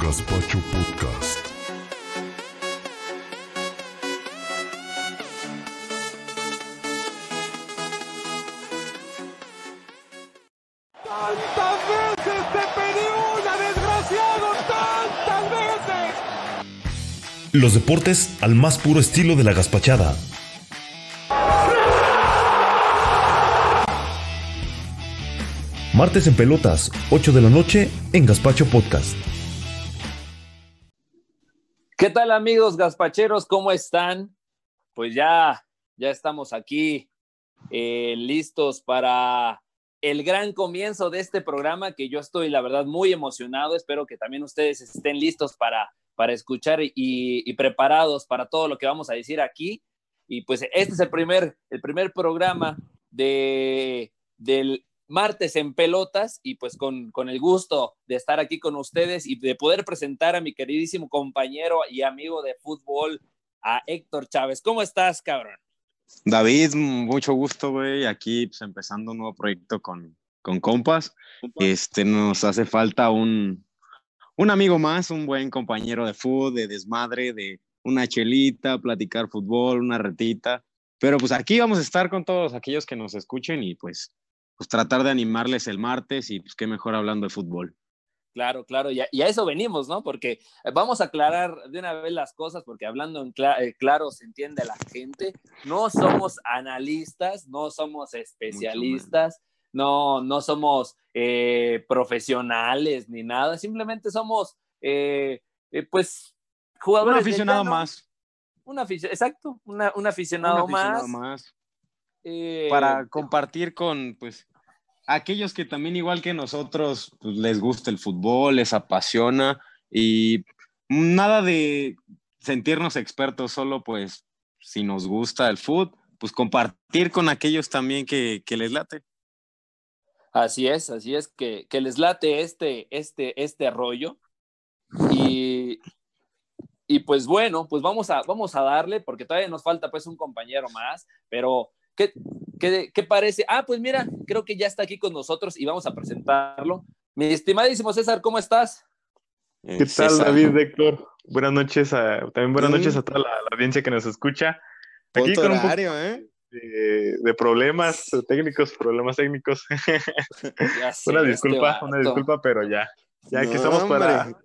Gaspacho Podcast. ¡Tantas veces te pedí una, desgraciado! ¡Tantas veces! Los deportes al más puro estilo de la gaspachada. Martes en pelotas, 8 de la noche en Gaspacho Podcast. ¿Qué tal amigos gaspacheros? ¿Cómo están? Pues ya, ya estamos aquí eh, listos para el gran comienzo de este programa que yo estoy, la verdad, muy emocionado. Espero que también ustedes estén listos para, para escuchar y, y preparados para todo lo que vamos a decir aquí. Y pues este es el primer, el primer programa de, del martes en pelotas y pues con, con, el gusto de estar aquí con ustedes y de poder presentar a mi queridísimo compañero y amigo de fútbol, a Héctor Chávez. ¿Cómo estás, cabrón? David, mucho gusto, güey. Aquí pues, empezando un nuevo proyecto con, con compas. Este, nos hace falta un, un amigo más, un buen compañero de fútbol, de desmadre, de una chelita, platicar fútbol, una retita. Pero pues aquí vamos a estar con todos aquellos que nos escuchen y pues pues tratar de animarles el martes y pues qué mejor hablando de fútbol. Claro, claro, y a, y a, eso venimos, ¿no? Porque vamos a aclarar de una vez las cosas, porque hablando en cl eh, claro se entiende la gente. No somos analistas, no somos especialistas, no, no somos eh, profesionales ni nada, simplemente somos, eh, pues, jugadores. Un aficionado más. Un aficionado, exacto, una, un aficionado, un aficionado más. más eh, para compartir con pues aquellos que también igual que nosotros pues, les gusta el fútbol, les apasiona y nada de sentirnos expertos, solo pues si nos gusta el fútbol, pues compartir con aquellos también que, que les late. Así es, así es, que, que, les late este, este, este rollo. Y, y pues bueno, pues vamos a, vamos a darle, porque todavía nos falta pues un compañero más, pero ¿Qué, qué, qué parece? Ah, pues mira, creo que ya está aquí con nosotros y vamos a presentarlo. Mi estimadísimo César, ¿cómo estás? ¿Qué tal, César? David, Héctor? Buenas noches, a, también buenas noches a toda la, la audiencia que nos escucha. Aquí con un horario, ¿eh? De, de, problemas técnicos, problemas técnicos. sé, una disculpa, este una disculpa, pero ya. Ya aquí no, estamos para,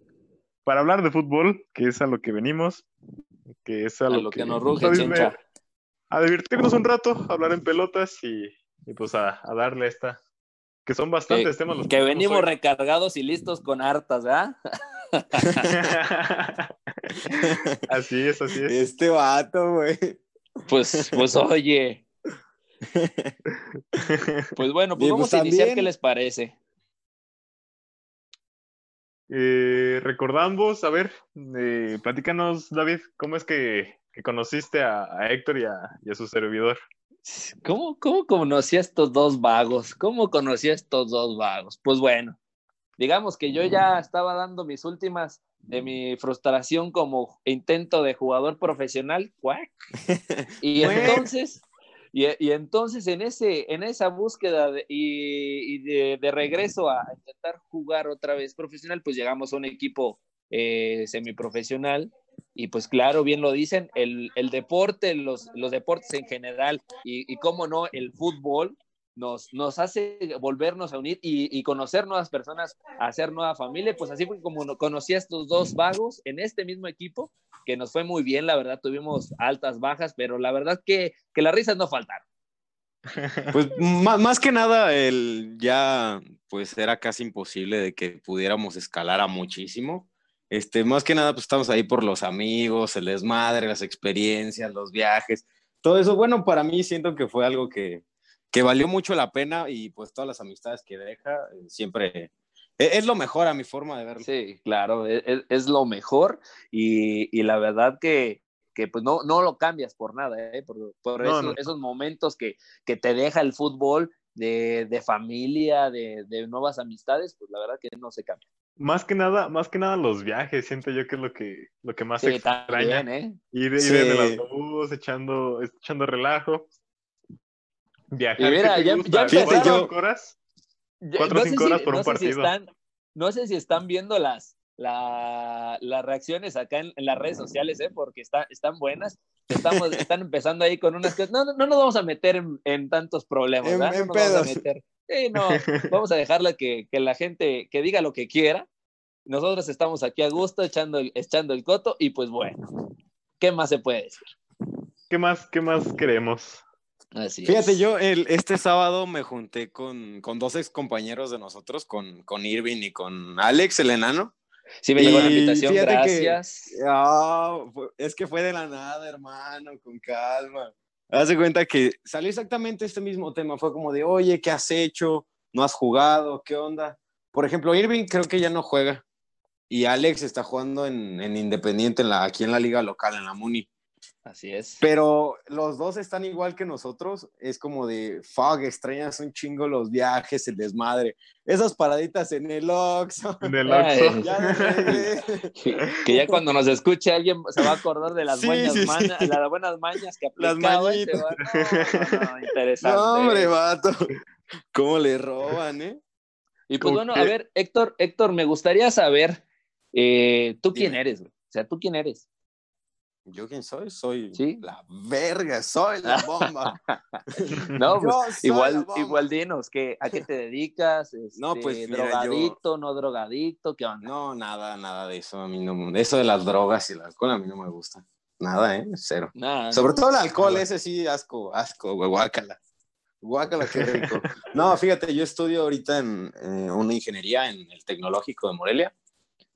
para hablar de fútbol, que es a lo que venimos, que es a, a lo, lo que, que, nos ruge, chencha a divertirnos un rato, a hablar en pelotas y, y pues a, a, darle esta. Que son bastantes que, temas. Los que, que venimos hoy. recargados y listos con hartas, ¿verdad? así es, así es. Este vato, güey. Pues, pues oye. Pues bueno, pues y vamos pues a iniciar. ¿Qué les parece? Eh, recordamos, a ver, eh, platícanos, David, ¿cómo es que, que conociste a, a Héctor y a, y a, su servidor. ¿Cómo, ¿Cómo conocí a estos dos vagos? ¿Cómo conocí a estos dos vagos? Pues bueno, digamos que yo ya estaba dando mis últimas de mi frustración como intento de jugador profesional, ¿cuac? Y entonces, y, y, entonces en, ese, en esa búsqueda de, y, y de, de, regreso a intentar jugar otra vez profesional, pues llegamos a un equipo eh, semiprofesional y pues claro, bien lo dicen, el, el deporte, los, los, deportes en general y, y cómo no, el fútbol nos, nos hace volvernos a unir y, y, conocer nuevas personas, hacer nueva familia. Pues así fue como conocí a estos dos vagos en este mismo equipo, que nos fue muy bien, la verdad, tuvimos altas, bajas, pero la verdad que, que las risas no faltaron. Pues más, que nada, el ya pues era casi imposible de que pudiéramos escalar a muchísimo. Este, más que nada, pues estamos ahí por los amigos, el desmadre, las experiencias, los viajes, todo eso. Bueno, para mí siento que fue algo que, que valió mucho la pena y pues todas las amistades que deja, eh, siempre es, es, lo mejor a mi forma de verlo. Sí, claro, es, es lo mejor y, y, la verdad que, que pues no, no lo cambias por nada, ¿eh? por, por no, esos, no. esos, momentos que, que te deja el fútbol de, de familia, de, de nuevas amistades, pues la verdad que no se cambia. Más que nada, más que nada los viajes, siento yo que es lo que, lo que más sí, extraña. También, ¿eh? Ir, ir sí. en el autobús, echando, echando relajo. Viajar. Y mira, ya, ya ¿Cuatro yo, horas? Cuatro o no cinco si, horas por no un sé partido. Si están, no sé si están viendo las, la- las reacciones acá en, en las redes sociales, ¿eh? porque está- están buenas. Estamos, están empezando ahí con unas cosas. No, no, no nos vamos a meter en, en tantos problemas, En- ¿verdad? en No nos vamos a meter. Sí, no, vamos a dejarla que, que la gente que diga lo que quiera. Nosotros estamos aquí a gusto echando el, echando el coto y pues bueno, ¿qué más se puede decir? ¿Qué más, qué más queremos? Así Fíjate, es. yo el, este sábado me junté con, con dos ex compañeros de nosotros, con, con Irving y con Alex, el enano. Sí, me llegó la invitación, que- gracias. Ah, es que fue de la nada, hermano, con calma. Haz de cuenta que salió exactamente este mismo tema. Fue como de, oye, ¿qué has hecho? ¿No has jugado? ¿Qué onda? Por ejemplo, Irving creo que ya no juega. Y Alex está jugando en, en Independiente, aquí en la liga local, en la Muni. Así es. Pero los dos están igual que nosotros. Es como de, fuck, extrañas un chingo los viajes, el desmadre. Esas paraditas en el Oxxo. En el Ay. Oxxo. ya. Que, que ya cuando nos escuche alguien se va a acordar de las, Sí, buenas, sí, sí. mañas, las buenas mañas que Las aplicaba. se mañitas. no, no, no, interesante. No, hombre, vato. ¿Cómo le roban, eh? y pues bueno, a ver, Héctor, Héctor, me gustaría saber, eh, ¿tú quién Dime. eres? güey? O sea, ¿tú quién eres? ¿Yo quién soy? Soy Sí. la verga, soy la bomba. No, pues, igual, bomba. igual dinos, que, ¿a qué te dedicas? No, Este, pues, mira, drogadicto, no drogadicto, ¿qué onda? No, nada, nada de eso. A mí no, eso de las drogas y el alcohol a mí no me gusta. Nada, ¿eh? Cero. Nada. Sobre todo el alcohol, Nada. ese sí, asco, asco, güey, guácala. Guácala, qué rico. No, fíjate, yo estudio ahorita en eh, una ingeniería en el Tecnológico de Morelia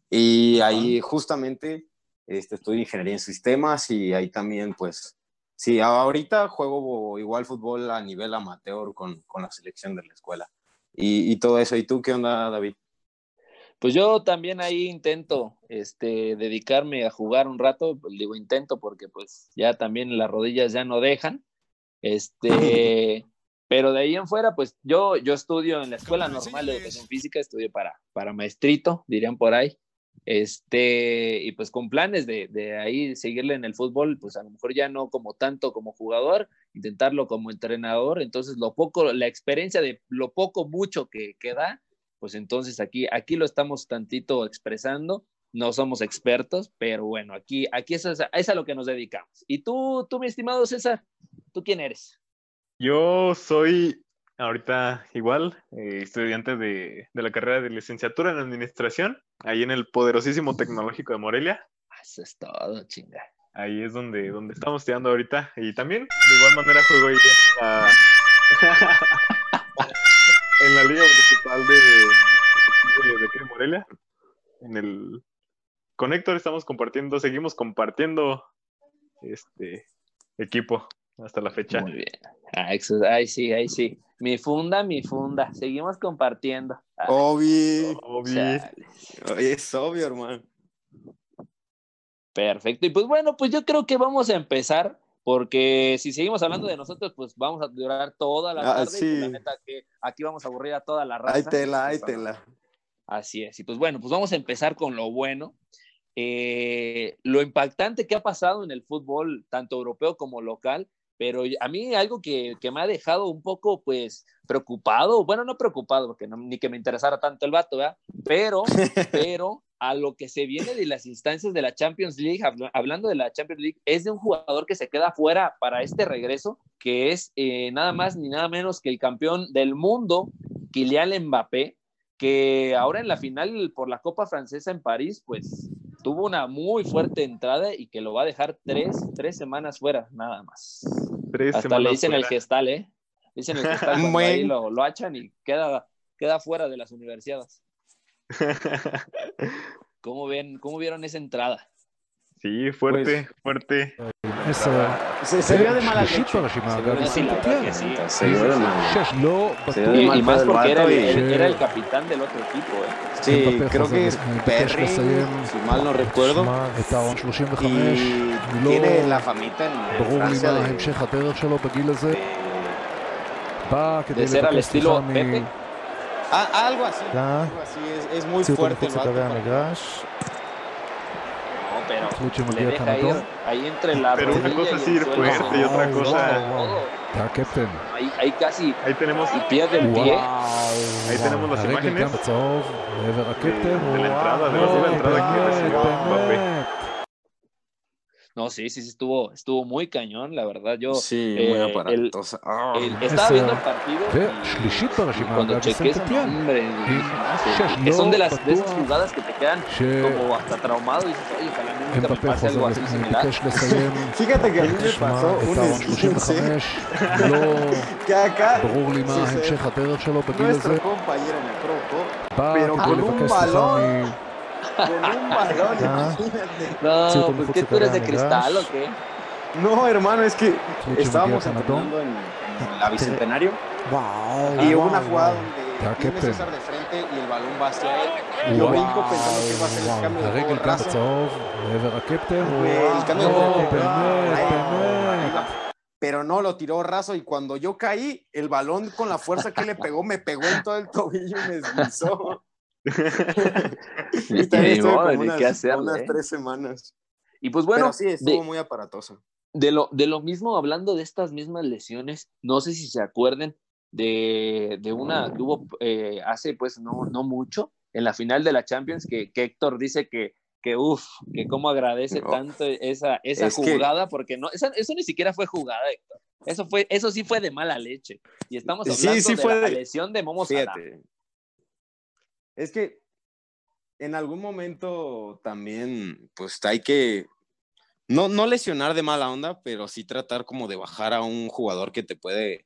y ahí justamente este, estudio ingeniería en sistemas y ahí también, pues, sí, ahorita juego igual fútbol a nivel amateur con, con la selección de la escuela y, y todo eso. ¿Y tú qué onda, David? Pues yo también ahí intento este, dedicarme a jugar un rato, digo intento porque pues ya también las rodillas ya no dejan, este, pero de ahí en fuera pues yo, yo estudio en la escuela normal de educación física, estudio para, para maestrito, dirían por ahí, este, y pues con planes de, de ahí seguirle en el fútbol, pues a lo mejor ya no como tanto como jugador, intentarlo como entrenador, entonces lo poco, la experiencia de lo poco, mucho que, que da, pues entonces aquí, aquí lo estamos tantito expresando, no somos expertos, pero bueno, aquí, aquí eso es, es a lo que nos dedicamos. Y tú, tú, mi estimado César, ¿tú quién eres? Yo soy ahorita igual eh, estudiante de, de la carrera de licenciatura en administración, ahí en el poderosísimo tecnológico de Morelia. Ah, Eso es todo, chinga. Ahí es donde, donde estamos estudiando ahorita. Y también, de igual manera, juego ahí en la, en la Liga Municipal de, de, de Morelia. En el con Héctor estamos compartiendo, seguimos compartiendo este equipo hasta la fecha. Muy bien. Ah, ay, sí, ay, sí. Mi funda, mi funda. Seguimos compartiendo. Obvio. Obvio. chales. Es obvio, hermano. Perfecto. Y pues bueno, pues yo creo que vamos a empezar, porque si seguimos hablando de nosotros, pues vamos a durar toda la Ah, tarde. y, pues, la neta que aquí vamos a aburrir a toda la raza. Ahí tela, ahí Pues, tela. Así es. Y pues bueno, pues vamos a empezar con lo bueno. Eh, lo impactante que ha pasado en el fútbol, tanto europeo como local, pero a mí algo que, que me ha dejado un poco, pues, preocupado, bueno, no preocupado, porque no- ni que me interesara tanto el vato, ¿verdad? Pero, pero a lo que se viene de las instancias de la Champions League, habla- hablando de la Champions League, es de un jugador que se queda fuera para este regreso, que es eh, nada más ni nada menos que el campeón del mundo, Kylian Mbappé, que ahora en la final por la Copa Francesa en París, pues tuvo una muy fuerte entrada y que lo va a dejar tres, tres semanas fuera, nada más. Tres Hasta le semanas dicen el gestal, ¿eh? Dicen el gestal cuando ahí lo, lo hachan y queda, queda fuera de las universidades. ¿Cómo, ven, ¿Cómo vieron esa entrada? sí, fuerte, Pues, fuerte. Se, se vio de mala leche. ראשית ברשימה, Se אגב, vio de Sí, la mala verdad כן. que sí. Se vio de mal. שש לא Se vio בטוח. de Y, mal y más pedo el porque era el, vato y- el- era el capitán del otro equipo, ¿eh? Sí, Mbappé creo que חוזר, es מבקש Perry, לסיים. si mal no recuerdo. שמע, את הארון 35, Y אני לא tiene la famita en ברור לי Francia מה de, המשך הדרך שלו בגיל הזה. de- בא כדי De ser al לבקש estilo סליחה Pepe. Ah, algo así, Ya. algo así, es, es muy מהוציא אותו fuerte pero Mucho le deja ahí, ahí, entre la Pero una cosa es ir fuerte y otra cosa... Wow, wow. Ahí, ahí, casi... Ahí tenemos... Y pierde el wow, pie. ahí tenemos las imágenes. de, de, la entrada, de, la, entrada que recibió No, sí, sí, sí, estuvo, estuvo muy cañón, la verdad. Yo, sí, eh, muy aparatosa. Oh. estaba viendo el partido. Y, y, cuando chequé ese nombre, que son de, las, de esas jugadas que te quedan como hasta traumado y dices, oye, ojalá nunca me שאמבפה pase algo חוזר, así similar. ביקש לסיים, Fíjate que a mí me שמע, pasó את un הארון esguince 35, לא que acá ברור לי מה Sí, sí. המשך הדרך שלו בגיל הזה. nuestro compañero me provocó בא pero כדי con un לבקש סליחה balón. מ... con un balón, Ah. imagínate. No, Sí, como pues fue que que tú eres de te cristal o ganas. qué? No, hermano, es que קלוצ'ה estábamos מגיע כאן אדום. entrenando en, en la Bicentenario וואו, y hubo una וואו, jugada וואו. donde el cambio de Pero no, lo tiró raso y cuando yo caí, el balón con la fuerza que le pegó, me pegó en todo el tobillo y me deslizó. y como unas, ¿eh? tres semanas. Y pues bueno, estuvo muy aparatoso. De lo, de lo mismo, hablando de estas mismas lesiones, no sé si se acuerden, de, de una que hubo eh, hace pues no, no mucho, en la final de la Champions, que, que Héctor dice que, que uff, que cómo agradece No. tanto esa, esa Es que- jugada, porque no, esa- eso ni siquiera fue jugada, Héctor. Eso, fue, eso sí fue de mala leche. Y estamos hablando sí de fue la de- lesión de Momo Salah. Es que en algún momento también, pues hay que no, no lesionar de mala onda, pero sí tratar como de bajar a un jugador que te puede,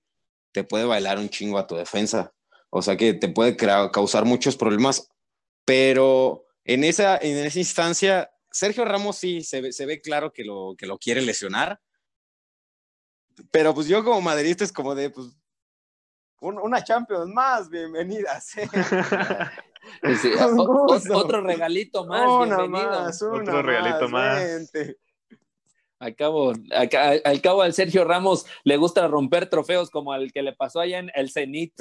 te puede bailar un chingo a tu defensa. O sea que te puede causar muchos problemas. Pero en esa, en esa instancia, Sergio Ramos sí se ve, se ve claro que lo, que lo quiere lesionar. Pero pues yo como madridista es como de, pues, un- una Champions más, bienvenidas. ¿eh? Sí, o- o- otro regalito más, una bienvenido. más, una Otro regalito más. vente. Al cabo, acá- al cabo al Sergio Ramos le gusta romper trofeos como al que le pasó allá en el Zenit.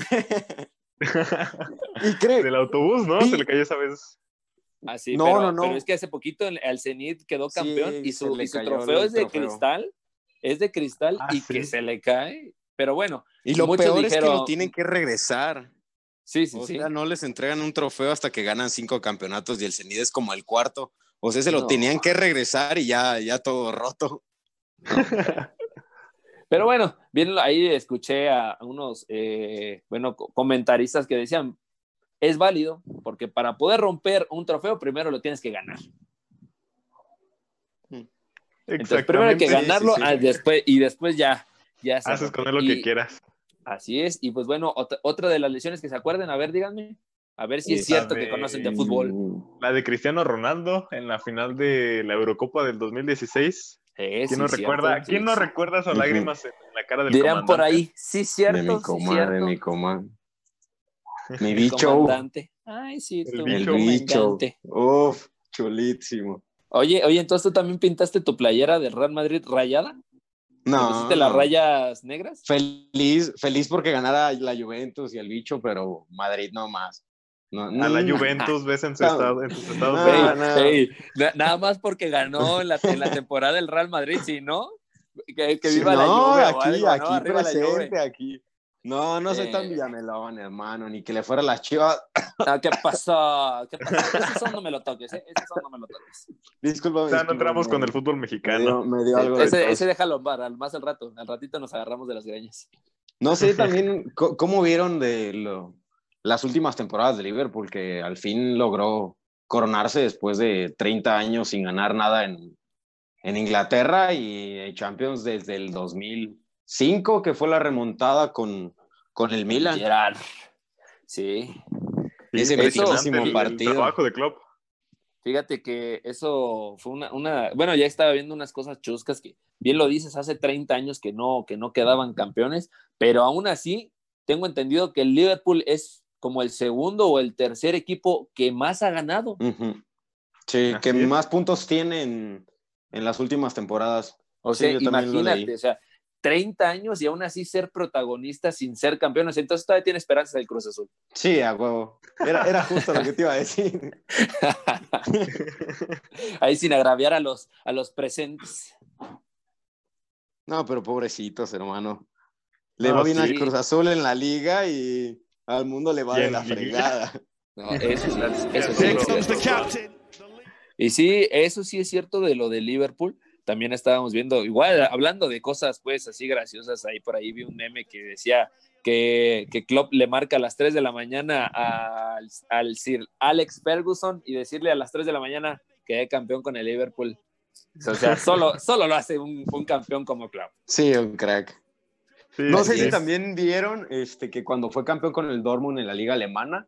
Y cree, Del autobús, ¿no? Se le cayó esa vez. Así, No, pero, no, no. pero es que hace poquito el, el Zenit quedó Sí, campeón y su, y trofeo es de trofeo. cristal. Es de cristal Ah, y sí. que se le cae. Pero bueno, y lo peor es que dijeron- lo tienen que regresar. sí, sí, O sí. sea, no les entregan un trofeo hasta que ganan cinco campeonatos y el Zenit es como el cuarto. O sea, se lo No. tenían que regresar y ya, ya todo roto. Pero bueno, bien, ahí escuché a unos, eh, bueno, co- comentaristas que decían, es válido, porque para poder romper un trofeo, primero lo tienes que ganar. Entonces, primero hay que ganarlo sí, sí. ah, después, y después ya, ya Haces con él lo que quieras. Así es, y pues bueno, otra, otra de las lesiones que se acuerden, a ver, díganme, a ver si es cierto que conocen de fútbol. La de Cristiano Ronaldo en la final de la Eurocopa del 2016. Sí, ¿Quién sí, no cierto, recuerda? sí, ¿Quién no recuerda esas lágrimas en la cara del Dirán por comandante? ahí, sí, cierto, de mi sí, comadre, cierto. mi comadre. Mi El bicho. comandante. Ay, sí, El tú, bicho. El Bicho, bicho. comandante. Uf, chulísimo. Oye, oye, entonces tú también pintaste tu playera del Real Madrid rayada? ¿Le No. pusiste las rayas negras? Feliz, feliz porque ganara la Juventus y el bicho, pero Madrid no más. No, A la Juventus ves en, su No. estado, en sus estados No, de- Ey, no. ey, na- nada más porque ganó en la, en la temporada del Real Madrid, si no, que, que Sí, viva la no, Juve aquí, algo, ¿no? aquí presente, aquí. No, no soy Eh. tan villamelón, hermano, ni que le fuera las chivas. Ah, ¿Qué pasó? ¿Qué pasó? Ese son no me lo toques, ¿eh? Ese son no me lo toques. Disculpa. O sea, no entramos con el fútbol Me mexicano. dio, me dio algo Ese, déjalo al más al rato. Al ratito nos agarramos de las greñas. No sé también cómo vieron de lo- las últimas temporadas de Liverpool, que al fin logró coronarse después de 30 años sin ganar nada en, en Inglaterra y en Champions desde el 2005, que fue la remontada con, con el Milan. Gerard. Sí. Ese el partido. trabajo de Klopp. Fíjate que eso fue una, una, bueno, ya estaba viendo unas cosas chuscas que, bien lo dices, hace 30 años que no, que no quedaban campeones, pero aún así, tengo entendido que el Liverpool es como el segundo o el tercer equipo que más ha ganado. Sí, Así que es. más puntos tienen en las últimas temporadas. O Sí, sea, yo también lo imagínate, leí. o sea, 30 años y aún así ser protagonista sin ser campeones. Entonces todavía tiene esperanzas el Cruz Azul. Sí, a huevo. Era, era justo lo que te iba a decir. Ahí sin agraviar a los, a los presentes. No, pero pobrecitos, hermano. Le No, va bien sí. al Cruz Azul en la liga y al mundo le va de la fregada. No, eso eso sí es cierto. Y sí, eso sí es cierto de lo de Liverpool. También estábamos viendo, igual hablando de cosas pues así graciosas, ahí por ahí vi un meme que decía que, que Klopp le marca a las 3 de la mañana al, al Sir Alex Ferguson y decirle a las 3 de la mañana que es campeón con el Liverpool. O sea, solo, solo lo hace un, un campeón como Klopp. Sí, un crack. Sí, No sé si es. también vieron este, que cuando fue campeón con el Dortmund en la liga alemana,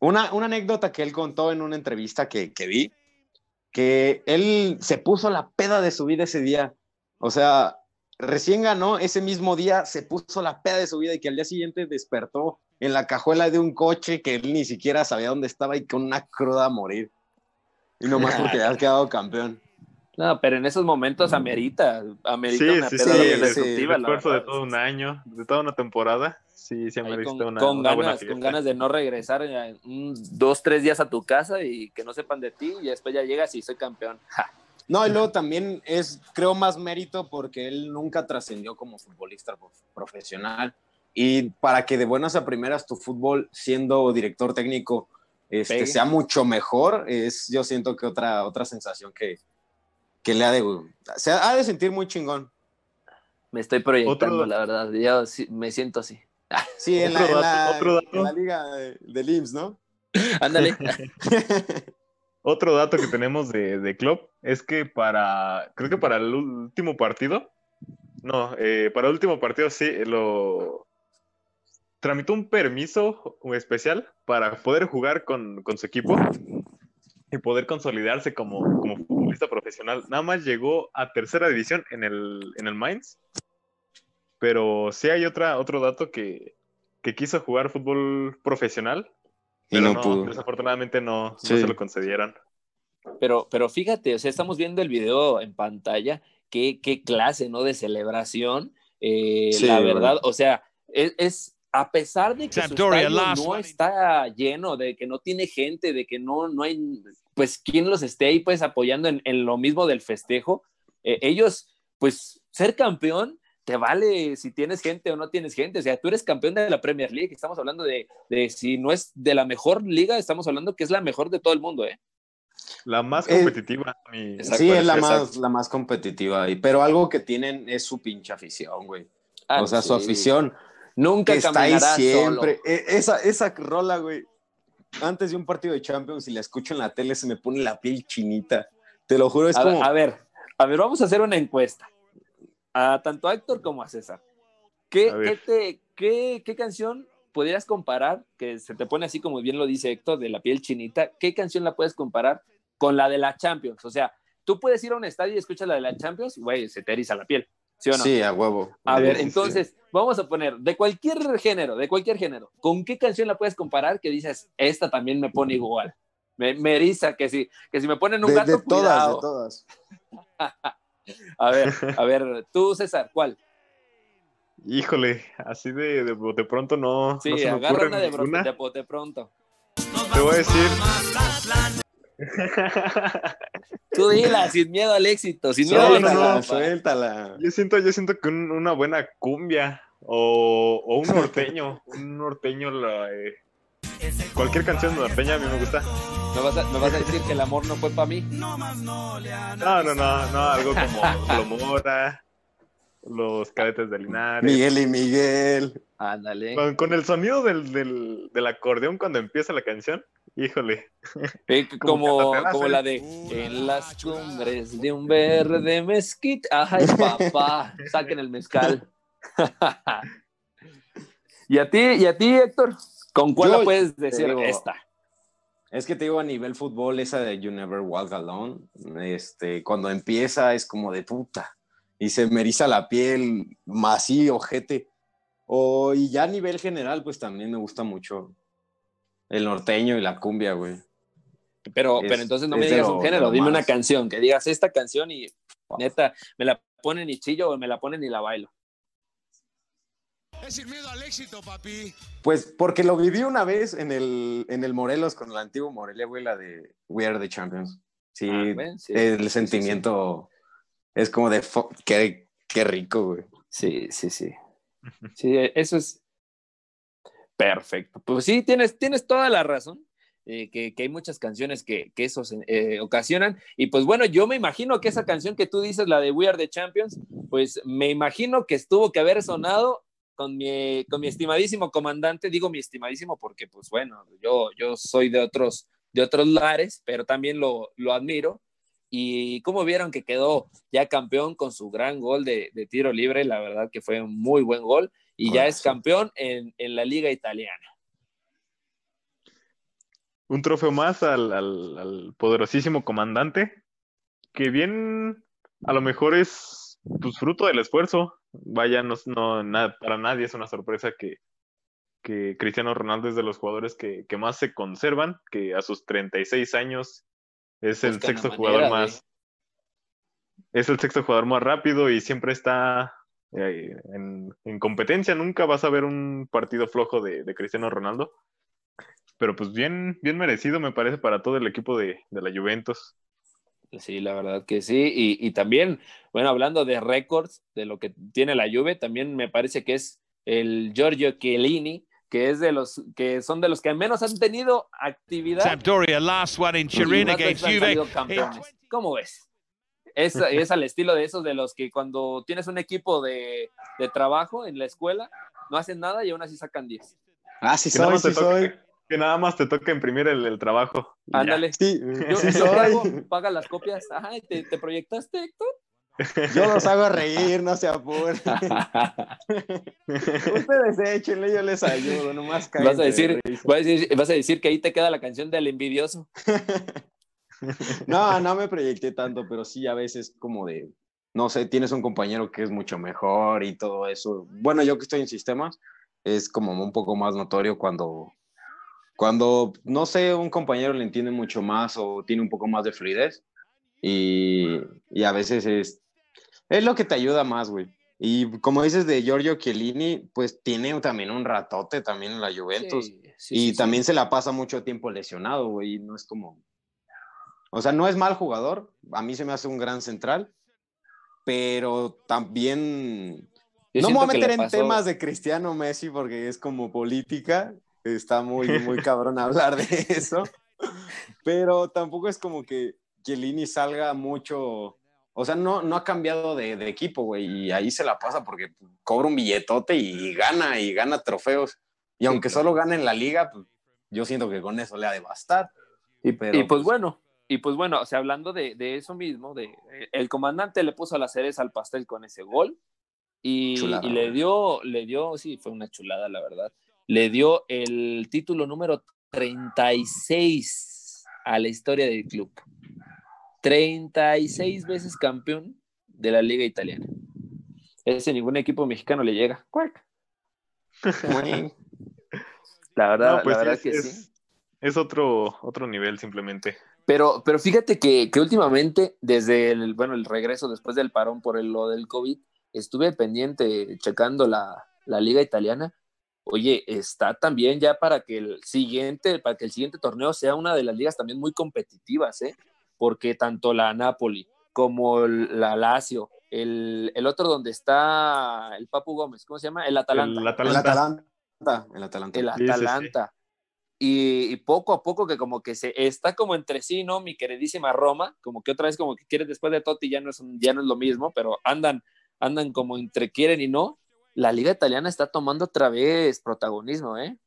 una, una anécdota que él contó en una entrevista que, que vi, que él se puso la peda de su vida ese día. O sea, recién ganó, ese mismo día se puso la peda de su vida y que al día siguiente despertó en la cajuela de un coche que él ni siquiera sabía dónde estaba y con una cruda a morir. Y nomás porque había quedado campeón. No, pero en esos momentos amerita, amerita Sí, una sí, sí, sí, El esfuerzo de todo un año, de toda una temporada, sí, se con, una, con una buena ganas, con ganas de no regresar un, dos, tres días a tu casa y que no sepan de ti y después ya llegas y soy campeón. Ja. No, y luego también es, creo, más mérito porque él nunca trascendió como futbolista prof- profesional. Y para que de buenas a primeras tu fútbol, siendo director técnico, este, sea mucho mejor, es yo siento que otra, otra sensación que, que le ha de, se ha de sentir muy chingón. Me estoy proyectando, Otro- la verdad. Yo sí- me siento así. Sí, en la, Otro en dato- la- otro dato. en la liga de- del IMSS, ¿no? Ándale. Otro dato que tenemos de, de Klopp es que para, creo que para el último partido, no, eh, para el último partido sí, lo tramitó un permiso especial para poder jugar con, con su equipo y poder consolidarse como, como futbolista profesional. Nada más llegó a tercera división en el, en el Mainz, pero sí hay otra, otro dato que, que quiso jugar fútbol profesional, Y pero no no, pudo. desafortunadamente no, se lo concedieron. Pero, pero fíjate, o sea, estamos viendo el video en pantalla, qué, qué clase, ¿no? De celebración. Eh, Sí, la bueno. verdad, o sea, es, es- a pesar de que su Sampdoria estadio last no está lleno, de que no tiene gente, de que no, no hay, pues, quien los esté ahí, pues, apoyando en, en lo mismo del festejo, eh, ellos, pues, ser campeón te vale si tienes gente o no tienes gente. O sea, tú eres campeón de la Premier League. Estamos hablando de, de si no es de la mejor liga, estamos hablando que es la mejor de todo el mundo, ¿eh? La más Eh, competitiva. mi Exacto, Sí, es la más, la más competitiva, y- pero algo que tienen es su pinche afición, güey. Ah, o sea, su afición. Nunca que está ahí siempre. solo. E- Esa, esa rola, güey. Antes de un partido de Champions, si la escucho en la tele, se me pone la piel chinita. Te lo juro, es A, ver, como. a ver, a ver, vamos a hacer una encuesta. A tanto a Héctor como a César. ¿Qué, A ver. qué te- qué- qué canción pudieras comparar, que se te pone así como bien lo dice Héctor, de la piel chinita? ¿Qué canción la puedes comparar con la de la Champions? O sea, tú puedes ir a un estadio y escuchas la de la Champions, güey, se te eriza la piel. ¿Sí o no? Sí, a huevo. A ver, sí, entonces, vamos a poner de cualquier género, de cualquier género, ¿con qué canción la puedes comparar que dices, esta también me pone igual? Me, me eriza que si, que si me ponen un De, gato, de todas, cuidado. de todas. A ver, a ver, tú, César, ¿cuál? Híjole, así de, de, de pronto no, Sí, no se me agarra ocurre una de, de, de pronto. Te voy a decir. Tú dila, sin miedo al éxito, sin miedo No, al no, éxito. no, papá. suéltala. yo siento, yo siento que un- una buena cumbia o, o un norteño, un norteño, la, eh, cualquier canción norteña a mí me gusta. ¿Me vas, a, me vas a decir que el amor no fue para mí? No, no, no, no, algo como Plomora, los cadetes de Linares. Miguel y Miguel. Ándale. Con, con el sonido del, del, del acordeón cuando empieza la canción, híjole. Eh, como la de En las cumbres de un verde mezquite. Ay, papá, saquen el mezcal. ¿Y a ti, y a ti, Héctor? ¿Con cuál Yo la puedes decir digo, esta? Es que te digo a nivel fútbol, esa de You Never Walk Alone, este, cuando empieza es como de puta y se me eriza la piel, más así, ojete. O, y ya a nivel general, pues también me gusta mucho el norteño y la cumbia, güey. Pero, Es- pero entonces no me digas un género, dime una canción, que digas esta canción y neta, me la ponen y chillo o me la ponen y la bailo. Es miedo al éxito, papi. Pues porque lo viví una vez en el, en el Morelos con el antiguo Morelia, güey, la de We Are the Champions. Sí, Ah. Sí, el sí, sí, sentimiento es como de qué, qué rico, güey. Sí, sí, sí. Sí, eso es perfecto. Pues sí, tienes, tienes toda la razón. eh, que, que hay muchas canciones que, que eso eh, ocasionan. Y pues bueno, yo me imagino que esa canción que tú dices, la de We Are the Champions, pues me imagino que estuvo que haber sonado con mi, con mi estimadísimo comandante. Digo mi estimadísimo porque, pues bueno, yo, yo soy de otros, de otros lares, pero también lo, lo admiro. Y como vieron que quedó ya campeón con su gran gol de, de tiro libre, la verdad que fue un muy buen gol y ya es campeón en, en la liga italiana. Un trofeo más al, al- al poderosísimo comandante, que bien a lo mejor es pues, fruto del esfuerzo. Vaya, no, no- na- para nadie es una sorpresa que, que Cristiano Ronaldo es de los jugadores que, que más se conservan, que a sus 36 años es el sexto manera jugador más. Es el sexto jugador más rápido y siempre está eh, en, en competencia. Nunca vas a ver un partido flojo de, de Cristiano Ronaldo. Pero pues bien, bien merecido me parece para todo el equipo de, de la Juventus. Sí, la verdad que sí. Y, y también, bueno, hablando de récords, de lo que tiene la Juve, también me parece que es el Giorgio Chiellini, que es de los que son de los que menos han tenido actividad. Sampdoria, last one in Turin against Juve. campeones. ¿Cómo ves? Es, es al estilo de esos de los que cuando tienes un equipo de, de trabajo en la escuela, no hacen nada y aún así sacan 10. Ah, sí Que nada soy, más te sí soy. que nada más te toca imprimir el, el trabajo. Ándale. Sí, Yo, sí yo soy. qué hago, paga las copias. Ajá, ¿te, te proyectaste, Héctor? Yo los hago reír, no se apuren. Ustedes échenle, yo les ayudo, nomás Vas a de decir, risa. vas a decir, vas a decir que ahí te queda la canción del envidioso. No, no me proyecté tanto, pero sí a veces como de, no sé, tienes un compañero que es mucho mejor y todo eso. Bueno, yo que estoy en sistemas, es como un poco más notorio cuando, cuando, no sé, un compañero le entiende mucho más o tiene un poco más de fluidez y, y a veces es, es lo que te ayuda más, güey. Y como dices de Giorgio Chiellini, pues tiene también un ratote también en la Juventus. Sí, sí, y sí, también se la pasa mucho tiempo lesionado, güey. y No es como. O sea, no es mal jugador. A mí se me hace un gran central. Pero también. Yo no me voy a meter en temas de Cristiano Messi porque es como política. Está muy, muy cabrón hablar de eso. Pero tampoco es como que Chiellini salga mucho. O sea, no, no ha cambiado de, de equipo, güey. Y ahí se la pasa porque cobra un billetote y gana, y gana trofeos. Y aunque solo gane en la liga, pues yo siento que con eso le ha de bastar. Y, Pero, y pues, pues, bueno, y pues bueno, o sea, hablando de, de eso mismo, de el comandante le puso la cereza al pastel con ese gol y, Chulada, y le dio, le dio, sí, fue una chulada, la verdad. Le dio el título número 36 a la historia del club. 36 veces campeón de la liga italiana. Ese ningún equipo mexicano le llega. Cuac. La verdad, No, pues la verdad es, que es- sí. es otro, otro nivel simplemente. Pero, pero fíjate que, que últimamente, desde el, bueno, el regreso después del parón por el, lo del COVID, estuve pendiente checando la, la liga italiana. Oye, está también ya para que el siguiente, para que el siguiente torneo sea una de las ligas también muy competitivas, ¿eh? Porque tanto la Napoli como el- la Lazio, el, el otro donde está el Papu Gómez, ¿cómo se llama? El Atalanta. El el Atalanta. Atalanta. El Atalanta. El Sí, sí, sí. Atalanta. Y, y poco a poco que como que se está como entre sí, ¿no? Mi queridísima Roma, como que otra vez como que quiere después de Totti ya no es, un- ya no es lo mismo, pero andan, andan como entre quieren y no. La liga italiana está tomando otra vez protagonismo, ¿eh?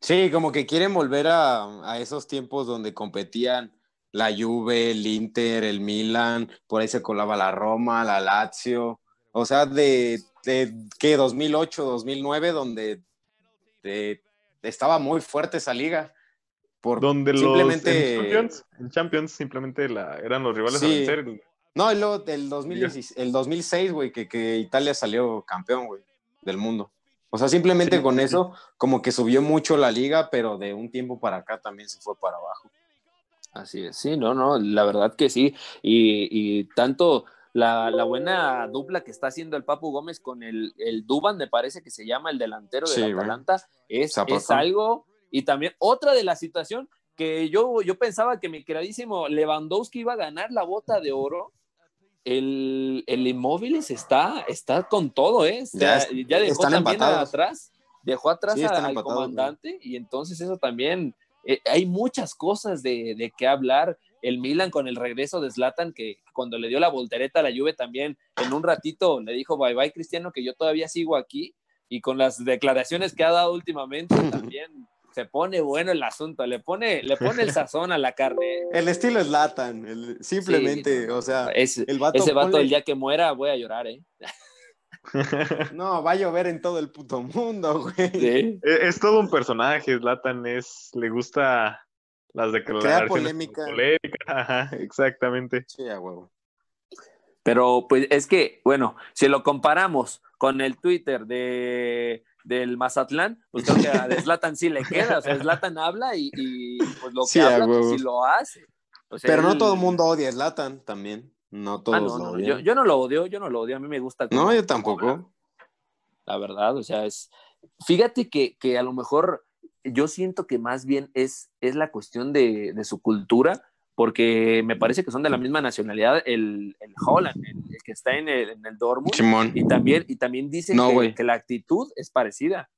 Sí, como que quieren volver a, a esos tiempos donde competían la Juve, el Inter, el Milan, por ahí se colaba la Roma, la Lazio. O sea, de, de ¿qué? 2008, 2009, donde de- estaba muy fuerte esa liga. Por Donde los simplemente... en Champions, en Champions simplemente la, eran los rivales a Sí. vencer. No, y luego el, 2016 el 2006, güey, que, que Italia salió campeón, güey, del mundo. O sea, simplemente Sí. con eso, como que subió mucho la liga, pero de un tiempo para acá también se fue para abajo. Así es, sí, no, no, la verdad que sí. Y, y tanto, la, la buena dupla que está haciendo el Papu Gómez con el, el Duban, me parece que se llama el delantero del Sí, güey. Atalanta, es, es algo. Y también otra de la situación que yo, yo pensaba que mi queridísimo Lewandowski iba a ganar la bota de oro. El, el Inmóviles está, está con todo, ¿eh? Ya Ya, es- ya dejó también atrás, dejó atrás Sí, al comandante y entonces eso también, eh, hay muchas cosas de, de qué hablar. El Milan con el regreso de Zlatan, que cuando le dio la voltereta a la Juve también, en un ratito le dijo bye bye Cristiano, que yo todavía sigo aquí, y con las declaraciones que ha dado últimamente también se pone bueno el asunto, le pone, le pone el sazón a la carne. El estilo es Latan, simplemente, Sí, o sea, Es- el vato ese vato ponle- el día que muera voy a llorar, ¿eh? No, va a llover en todo el puto mundo, güey. Sí. Es, es todo un personaje, Zlatan es, le gusta las declaraciones. polémica. polémica, Ajá, exactamente. Sí, a huevo. Pero pues es que, bueno, si lo comparamos con el Twitter de, del Mazatlán, pues creo que a Zlatan sí le queda. O sea, Zlatan habla y, y, pues lo que Sí, habla, pues sí lo hace. O sea, Pero no él- todo el mundo odia a Zlatan también. No todos Ah, no, lo no, yo, yo no lo odio, yo no lo odio, a mí me gusta. No, yo tampoco. la verdad, o sea, es, fíjate que, que a lo mejor yo siento que más bien es, es la cuestión de, de su cultura, porque me parece que son de la misma nacionalidad el, el Holland, el, el que está en el, en el Dortmund, Simón. y también, y también dice No, que, la actitud es parecida.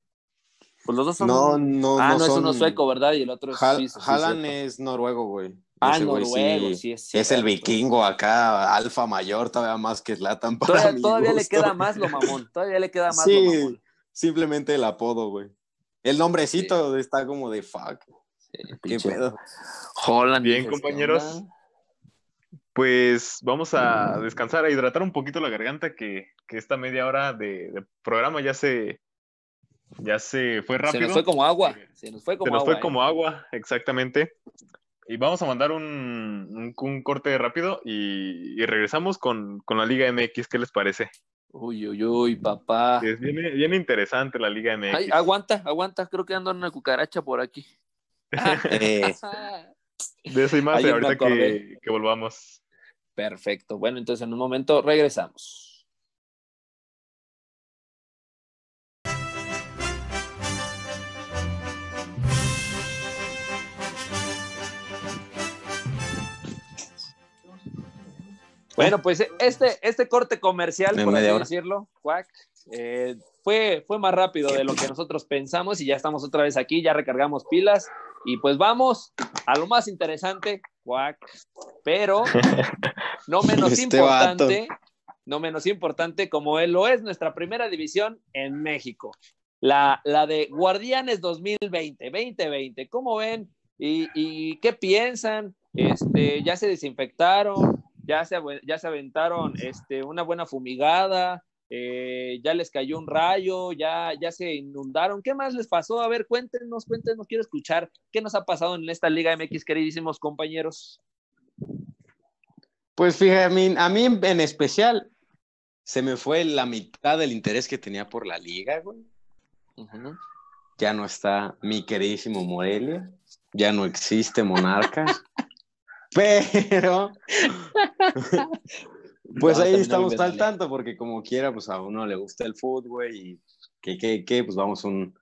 Pues los dos son... No, no, ah, no, no, es uno sueco, ¿verdad? Y el otro es Haaland es noruego, güey. Ah, Ese güey noruego, sí, es Es el vikingo acá, alfa mayor, todavía más que Zlatan para Todavía, mi todavía le gusto. queda más lo mamón, todavía le queda más Sí. lo mamón. Simplemente el apodo, güey. El nombrecito está como de fuck. ¿Qué pinche pedo? Holland. Bien, dices, ¿qué compañeros. onda? Pues vamos a descansar, a hidratar un poquito la garganta, que, que esta media hora de, de programa ya se, ya se fue Se rápido. nos fue como agua, se nos fue como Se nos agua. fue ¿eh? como agua, exactamente. Y vamos a mandar un, un, un corte rápido y, y regresamos con, con la Liga MX. ¿Qué les parece? Uy, uy, uy, papá. Es bien, bien interesante la Liga MX. Ay, aguanta, aguanta, creo que anda una cucaracha por aquí. Eh, De eso y más ahorita que, que volvamos. Perfecto. Bueno, entonces en un momento regresamos. Bueno, pues este, este corte comercial, De por así media hora. decirlo, eh, fue, fue más rápido de lo que nosotros pensamos y ya estamos otra vez aquí, ya recargamos pilas y pues vamos a lo más interesante, pero no menos Este importante, no menos importante como él lo es nuestra primera división en México, la, la de Guardianes 2020, 2020, ¿cómo ven? ¿Y, y qué piensan? Este, ya se desinfectaron, ya se, ya se aventaron este, una buena fumigada, eh, ya les cayó un rayo, ya, ya se inundaron. ¿Qué más les pasó? A ver, cuéntenos, cuéntenos, quiero escuchar qué nos ha pasado en esta Liga MX, queridísimos compañeros. Pues fíjate, a mí, a mí en especial se me fue la mitad del interés que tenía por la liga, güey. Ya no está mi queridísimo Morelia, ya no existe Monarcas, pero pues a ahí estamos al la- tanto porque como quiera, pues a uno le gusta el fútbol y que, que, que, pues vamos un,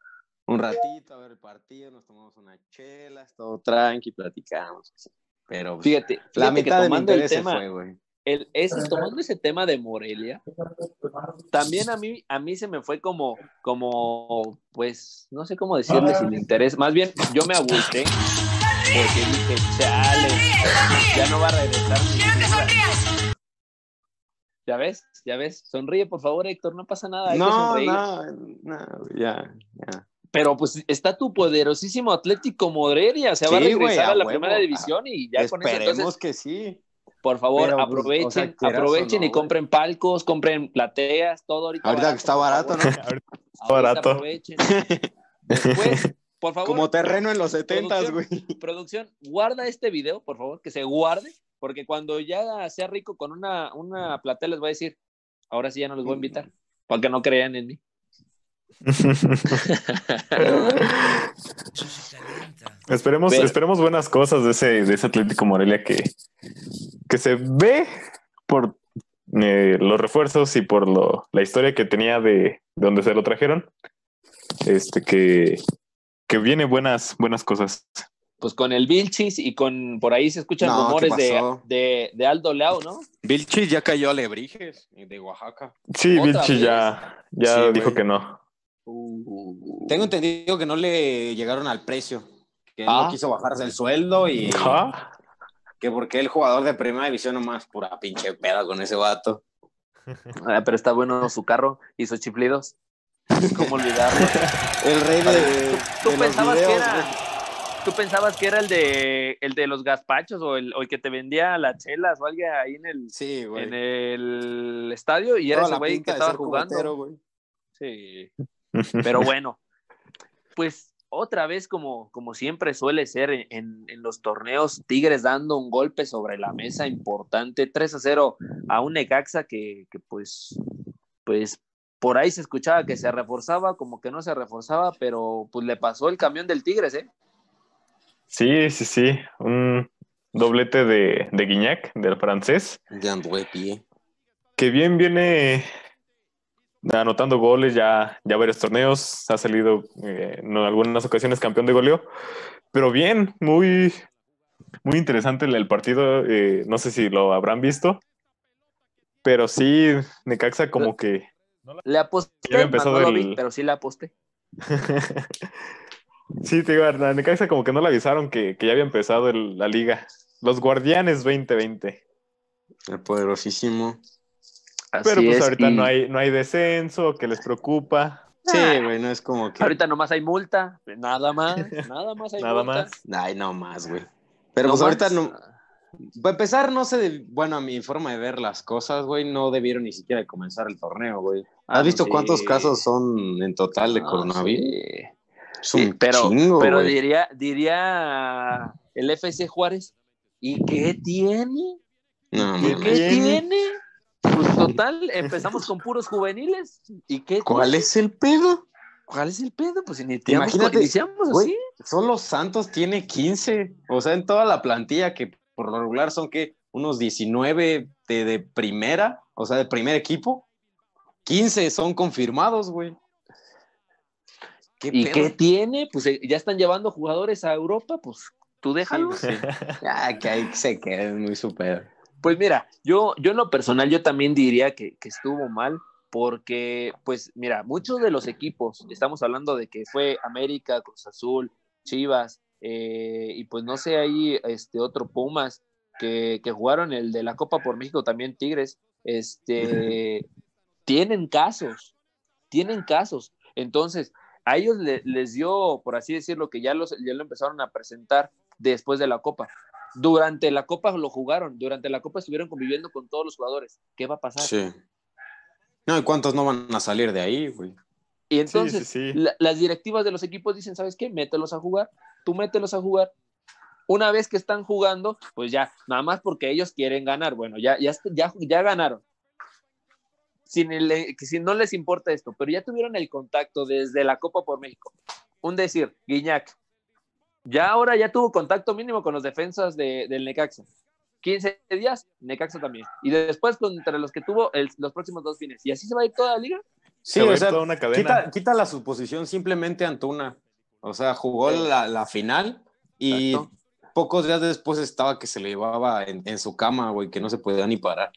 un ratito a ver el partido, nos tomamos unas chelas, todo tranqui, platicamos. Pero pues, Fíjate, la fíjate que mitad del tomando el interés se tema, fue, güey. el, ese, tomando ese tema de Morelia, también a mí, a mí se me fue como, como, pues, no sé cómo decirle sin interés. Más bien, yo me agüité porque dije, chale, ya no va a regresar mi figura". Ya ves, ya ves, sonríe por favor, Héctor, no pasa nada. hay que No, no, no, ya, ya. Pero pues está tu poderosísimo Atlético Morelia, o sea, va a regresar a a la huevo. primera división y ya con eso Esperemos entonces que sí. Por favor, Pero, pues, aprovechen, o sea, aprovechen no, y compren palcos, compren plateas, todo ahorita. Ahorita que está barato. ¿no? Ahorita Ahorita barato. aprovechen. Después, por favor, Como terreno en los 70, producción, güey. producción, guarda este video, por favor, que se guarde, porque cuando ya sea rico con una, una platea les voy a decir, ahora sí ya no les voy a invitar, para que no crean en mí. Esperemos, Pero- esperemos buenas cosas de ese, de ese Atlético Morelia que, que se ve por eh, los refuerzos y por lo, la historia que tenía de, de donde se lo trajeron, este que, que viene buenas, buenas cosas. Pues con el Vilchis y con por ahí se escuchan No, rumores ¿qué de, de, de Aldo Leao, ¿no? Vilchis ya cayó a Lebrijes de Oaxaca. Sí, ¿Otra Vilchi vez? ya, ya Sí, dijo güey. que no. Uh, Tengo entendido que no le llegaron al precio, que él Ah. no quiso bajarse el sueldo y Ajá. que porque el jugador de primera división nomás pura pinche peda con ese vato. ah, pero está bueno su carro y sus chiflidos. ¿Cómo olvidarlo? El rey de, ¿Tú de los pensabas que videos, era- güey. ¿Tú pensabas que era el de el de los gazpachos o el, o el que te vendía las chelas o alguien ahí en el, Sí, güey. en el estadio y era Toda ese la güey que estaba jugando? cubetero. Sí. Pero bueno, pues otra vez, como, como siempre suele ser en, en- en los torneos, Tigres dando un golpe sobre la mesa importante, 3 a 0 a un Necaxa que, que pues, pues por ahí se escuchaba que se reforzaba, como que no se reforzaba, pero pues le pasó el camión del Tigres, ¿eh? Sí, sí, sí. Un doblete de, de Guiñac, del francés, De André Pie. que bien viene anotando goles ya, ya varios torneos. Ha salido eh, en algunas ocasiones campeón de goleo. Pero bien, muy, muy interesante el, el partido. eh, no sé si lo habrán visto. Pero sí, Necaxa como que Le aposté, empezado no lo vi, el- pero sí le aposté. sí, te digo, a Necaxa como que no le avisaron que, que ya había empezado el- la liga. Los Guardianes 2020. El poderosísimo. Pero Así pues es, ahorita y no hay, no hay descenso, que les preocupa. Sí, güey, no es como que. Ahorita nomás hay multa, nada más, nada más hay Nada multa. más. Ay, no más, güey. Pero No pues ahorita más. no. Para empezar, no sé, de- bueno, a mi forma de ver las cosas, güey, no debieron ni siquiera comenzar el torneo, güey. Ah, ¿Has visto sí. cuántos casos son en total de Ah, coronavirus? sí. Es un Sí, pero, chingo, pero güey. diría, diría el FC Juárez, ¿y qué tiene? No, ¿Y qué tiene? tiene? Pues total, empezamos con puros juveniles. ¿Y qué ¿Cuál tiene? es el pedo? ¿Cuál es el pedo? Pues iniciamos, Imagínate, iniciamos güey, así. Solo Santos tiene 15. O sea, en toda la plantilla, que por lo regular son que unos 19 de, de primera, o sea, de primer equipo. 15 son confirmados, güey. ¿Qué ¿Y pedo? qué tiene? Pues eh, ya están llevando jugadores a Europa, pues tú déjalo. Sí, sí. Ya, que ahí se queden muy super. Pues mira, yo, yo en lo personal, yo también diría que, que estuvo mal, porque, pues mira, muchos de los equipos, estamos hablando de que fue América, Cruz Azul, Chivas, eh, y pues no sé, ahí este otro Pumas, que, que jugaron el de la Copa por México, también Tigres, este, tienen casos, tienen casos. Entonces, a ellos le- les dio, por así decirlo, que ya, los, ya lo empezaron a presentar después de la Copa. Durante la Copa lo jugaron, durante la Copa estuvieron conviviendo con todos los jugadores. ¿Qué va a pasar? Sí. No, ¿y cuántos no van a salir de ahí, güey? Y entonces sí, sí. la- las directivas de los equipos dicen, ¿sabes qué? Mételos a jugar, tú mételos a jugar. Una vez que están jugando, pues ya, nada más porque ellos quieren ganar. Bueno, ya, ya, ya, ya ganaron. Sin el- que si no les importa esto, pero ya tuvieron el contacto desde la Copa por México. Un decir, Guiñac, ya ahora ya tuvo contacto mínimo con los defensas de- del Necaxa. 15 días, Necaxa también. Y después contra los que tuvo el- los próximos dos fines. Y así se va a ir toda la liga. Sí, Se va a o sea, toda una cadena. quita, quita la suposición simplemente Antuna. O sea, jugó Sí. la, la final y Exacto. pocos días después estaba que se le llevaba en, en su cama, güey, que no se podía ni parar.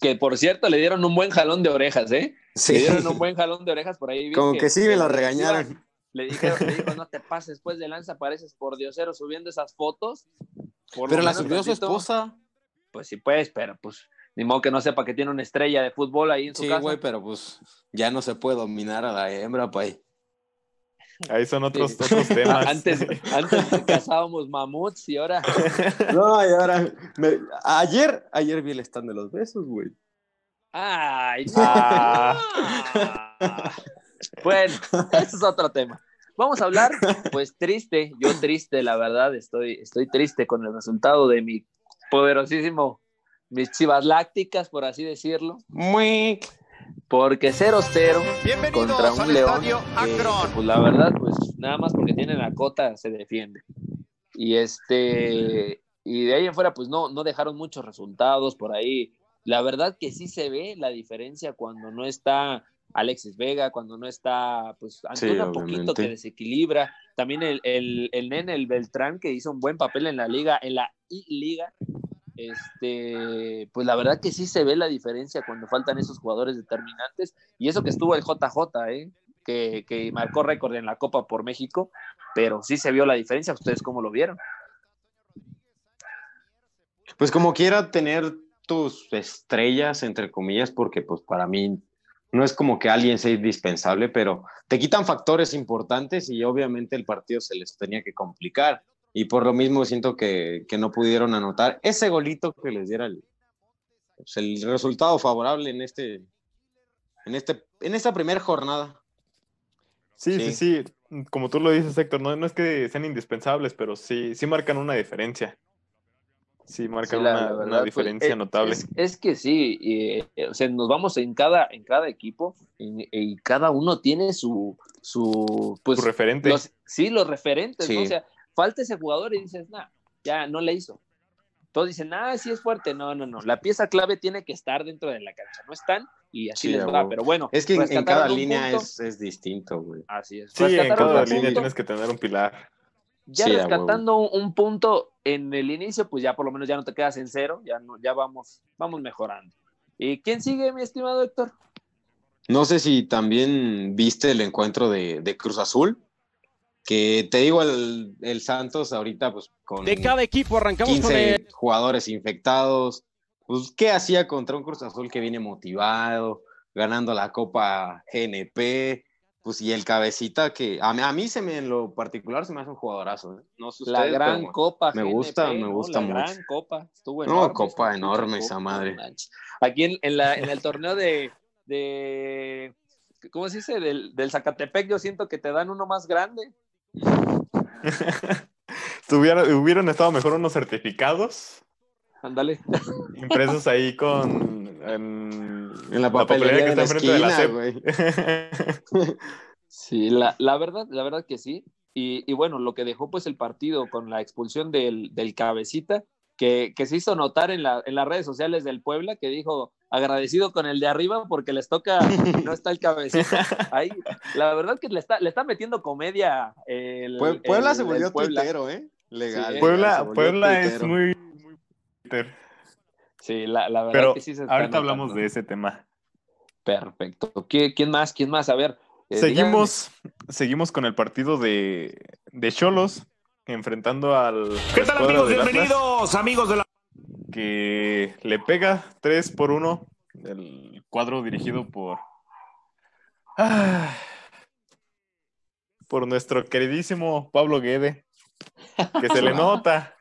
Que por cierto le dieron un buen jalón de orejas, ¿eh? Sí, Le dieron un buen jalón de orejas por ahí. como que sí me lo regañaron. Le dije, le dijo, no te pases después de lanza, pareces por diosero subiendo esas fotos. Por Pero la subió su esposa. Pues sí, pues, pero pues, ni modo que no sepa que tiene una estrella de fútbol ahí en su Sí, casa. güey, pero pues ya no se puede dominar a la hembra, pay. Ahí son otros, Sí. otros temas. Antes, antes cazábamos mamuts y ahora. No, y ahora. me- Ayer, ayer vi el stand de los besos, güey. ¡Ay! no! Ah. Bueno, ese es otro tema. Vamos a hablar, pues triste, yo triste, la verdad, estoy, estoy triste con el resultado de mi poderosísimo, mis chivas lácticas, por así decirlo, Muy. Porque 0-0 Bienvenidos contra un al león, Akron. pues la verdad, pues nada más porque tienen la cota se defiende. Y este, y de ahí en fuera, pues no, no dejaron muchos resultados por ahí. la verdad que sí se ve la diferencia cuando no está Alexis Vega, cuando no está, pues, Antuna Sí, poquito que desequilibra. También el, el, el nene, el Beltrán, que hizo un buen papel en la liga, en la I-Liga. Este, pues la verdad que sí se ve la diferencia cuando faltan esos jugadores determinantes. Y eso que estuvo el JJ, ¿eh? que, que marcó récord en la Copa por México, pero sí se vio la diferencia. ¿Ustedes cómo lo vieron? Pues como quiera tener tus estrellas, entre comillas, porque pues para mí no es como que alguien sea indispensable, pero te quitan factores importantes y obviamente el partido se les tenía que complicar. Y por lo mismo siento que, que no pudieron anotar ese golito que les diera el, pues, el resultado favorable en este en este en esta primera jornada. Sí, Sí. sí, sí, Como tú lo dices, Héctor, no, no es que sean indispensables, pero sí, sí marcan una diferencia. Sí, marcan Sí, la- una, la una verdad, pues, diferencia es- notable. Es, es que sí, y, eh, o sea, nos vamos en cada, en cada equipo y, y cada uno tiene su, su pues, Su referente. los- sí, los referentes. O sea, falta ese jugador y dices, nah, ya no le hizo. Todos dicen, ah, sí es fuerte. No, no, no. La pieza clave tiene que estar dentro de la cancha. No están y así Sí, les va. Pero bueno, Es que en- cada línea punto. es, es distinto, güey. Así es. Sí, en cada línea punto. tienes que tener un pilar. Ya Sí, a rescatando un, un punto en el inicio, pues ya por lo menos ya no te quedas en cero, ya no, ya vamos, vamos mejorando. ¿Y quién sigue, mi estimado Héctor? No sé si también viste el encuentro de, de Cruz Azul, que te digo, el, el Santos ahorita pues con De cada equipo arrancamos con 15 el... jugadores infectados, pues ¿qué hacía contra un Cruz Azul que viene motivado, ganando la Copa GNP? Pues y el cabecita que a mí, a mí se me en lo particular se me hace un jugadorazo, ¿eh? No sé La ustedes, gran pero copa. me GNP, gusta, me ¿no? gusta La mucho. gran copa. Estuvo No, enorme. copa esa enorme copa, esa no madre. Aquí en, en la, en el torneo de, de ¿cómo se dice? Del, del Zacatepec, yo siento que te dan uno más grande. Hubieran estado mejor unos certificados Ándale. impresos ahí con. En, En la papelería de la enfrente de la güey. Sí, la, la verdad, la verdad que sí. Y, y bueno, lo que dejó pues el partido con la expulsión del, del cabecita, que, que se hizo notar en, la, en las redes sociales del Puebla, que dijo agradecido con el de arriba porque les toca, no está el cabecita. Ahí, la verdad que le está, le está metiendo comedia el, Pue- Puebla el- se volvió Puebla. tuitero, ¿eh? Legal. Sí. Puebla, es muy. muy Twitter. Sí, la, la verdad Pero que sí se está ahorita hablamos notando. de ese tema. Perfecto. ¿Qui- ¿Quién más? ¿Quién más? A ver. eh, Seguimos, seguimos con el partido de de Cholos enfrentando al. ¿Qué tal amigos? Bienvenidos amigos de la... Que le pega 3 por 1 el cuadro dirigido por. Ah, por nuestro queridísimo Pablo Guede. Que se le nota.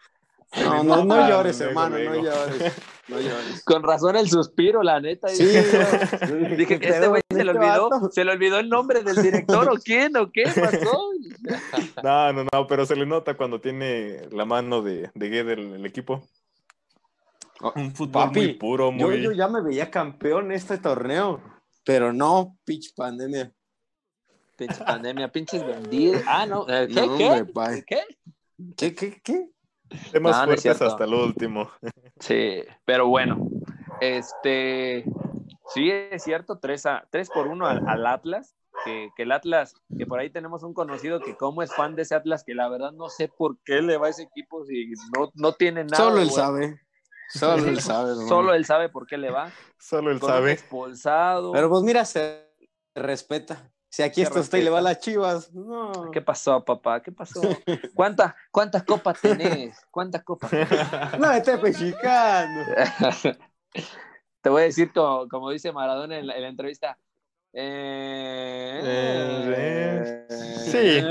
se No, le no, no llores, hermano, no llores. No llores. Con razón el suspiro, la neta. Sí. Dije, ¿Qué este güey se le este olvidó, vato? se le olvidó el nombre del director o quién o qué pasó. No, no, no, pero se le nota cuando tiene la mano de, de Guede el, el equipo. Oh, Un fútbol papi, muy puro, Yo, muy. yo ya me veía campeón este torneo, pero no, pitch pandemia. Pinche pandemia, pinches vendidos. Ah, no, eh, ¿qué? No, ¿Qué? hombre. ¿Qué? ¿Qué, qué, qué? Temas No, no es fuertes cierto. hasta el último. Sí, pero bueno, este, sí es cierto, 3 a, tres por 1 al, al Atlas, que, que el Atlas, que por ahí tenemos un conocido que como es fan de ese Atlas, que la verdad no sé por qué le va a ese equipo si no, no tiene nada. Solo él bueno. sabe. Solo él sabe. hermano. Solo él sabe por qué le va. Solo él sabe. expulsado. Pero pues mira, se respeta. Si aquí está usted y le va a las chivas, no. ¿Qué pasó, papá? ¿Qué pasó? ¿Cuántas, cuántas copas tenés? ¿Cuántas copas? No, este pechicano. Te voy a decir como, como dice Maradona en la, en la entrevista. Eh, sí.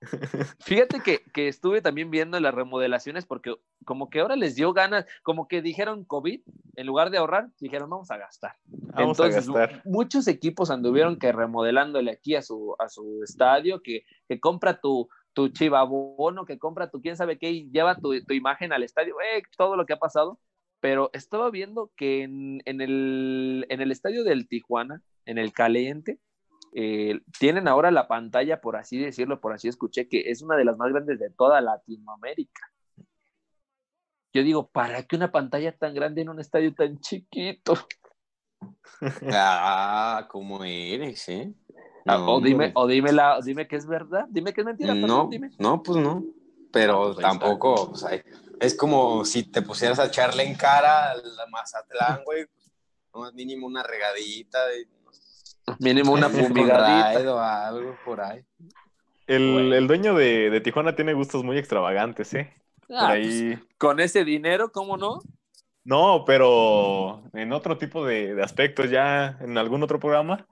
Fíjate que, que estuve también viendo las remodelaciones porque como que ahora les dio ganas, como que dijeron COVID, en lugar de ahorrar, dijeron vamos a gastar. Vamos Entonces, a gastar. muchos equipos anduvieron que remodelándole aquí a su, a su estadio, que, que compra tu, tu chivabono, que compra tu quién sabe qué y lleva tu, tu imagen al estadio, eh, todo lo que ha pasado. Pero estaba viendo que en, en el, en el estadio del Tijuana, en el Caliente, eh, tienen ahora la pantalla, por así decirlo, por así escuché, que es una de las más grandes de toda Latinoamérica. yo digo, ¿para qué una pantalla tan grande en un estadio tan chiquito? Ah, ¿cómo eres, eh? Ah, No, o dime, o dime la, dime que es verdad, dime que es mentira, perdón, No, dime. no, pues no. Pero pues tampoco, o sea, es como si te pusieras a echarle en cara al Mazatlán, güey. No, mínimo una regadita. de- Mínimo una un fumigadita. o algo por ahí. El, Bueno. el dueño de, de Tijuana tiene gustos muy extravagantes, ¿eh? Por Ah, ahí. pues, con ese dinero, ¿cómo no? No, pero en otro tipo de, de aspectos, ya en algún otro programa,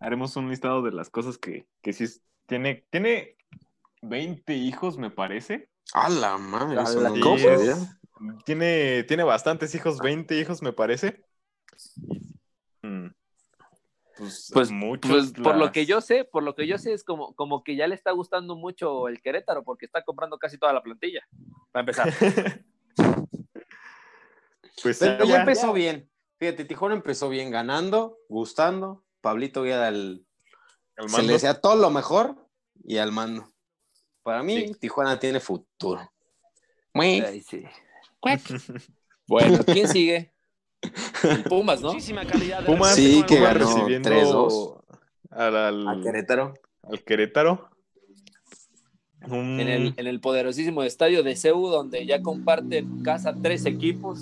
haremos un listado de las cosas que, que sí tiene. Tiene 20 hijos, me parece. A la madre, A la es- tiene, tiene bastantes hijos, 20 hijos, me parece. Mm, Pues, Pues, muchos. Pues por lo que yo sé, por lo que yo sé es como, como que ya le está gustando mucho el Querétaro porque está comprando casi toda la plantilla. Para empezar. Pues Pero sí, ya ya- empezó bien. Fíjate, Tijuana empezó bien ganando, gustando. Pablito Guía el, al se le decía todo lo mejor y al mando. Para mí, Sí. Tijuana tiene futuro. Muy. Ay, sí. Bueno, ¿quién sigue? Pumas, ¿no? Pumas, Sí, que Pumas ganó recibiendo 3-2. al, al- A Querétaro. al Querétaro. Un- En el, en el poderosísimo estadio de CEU, donde ya comparten casa tres equipos.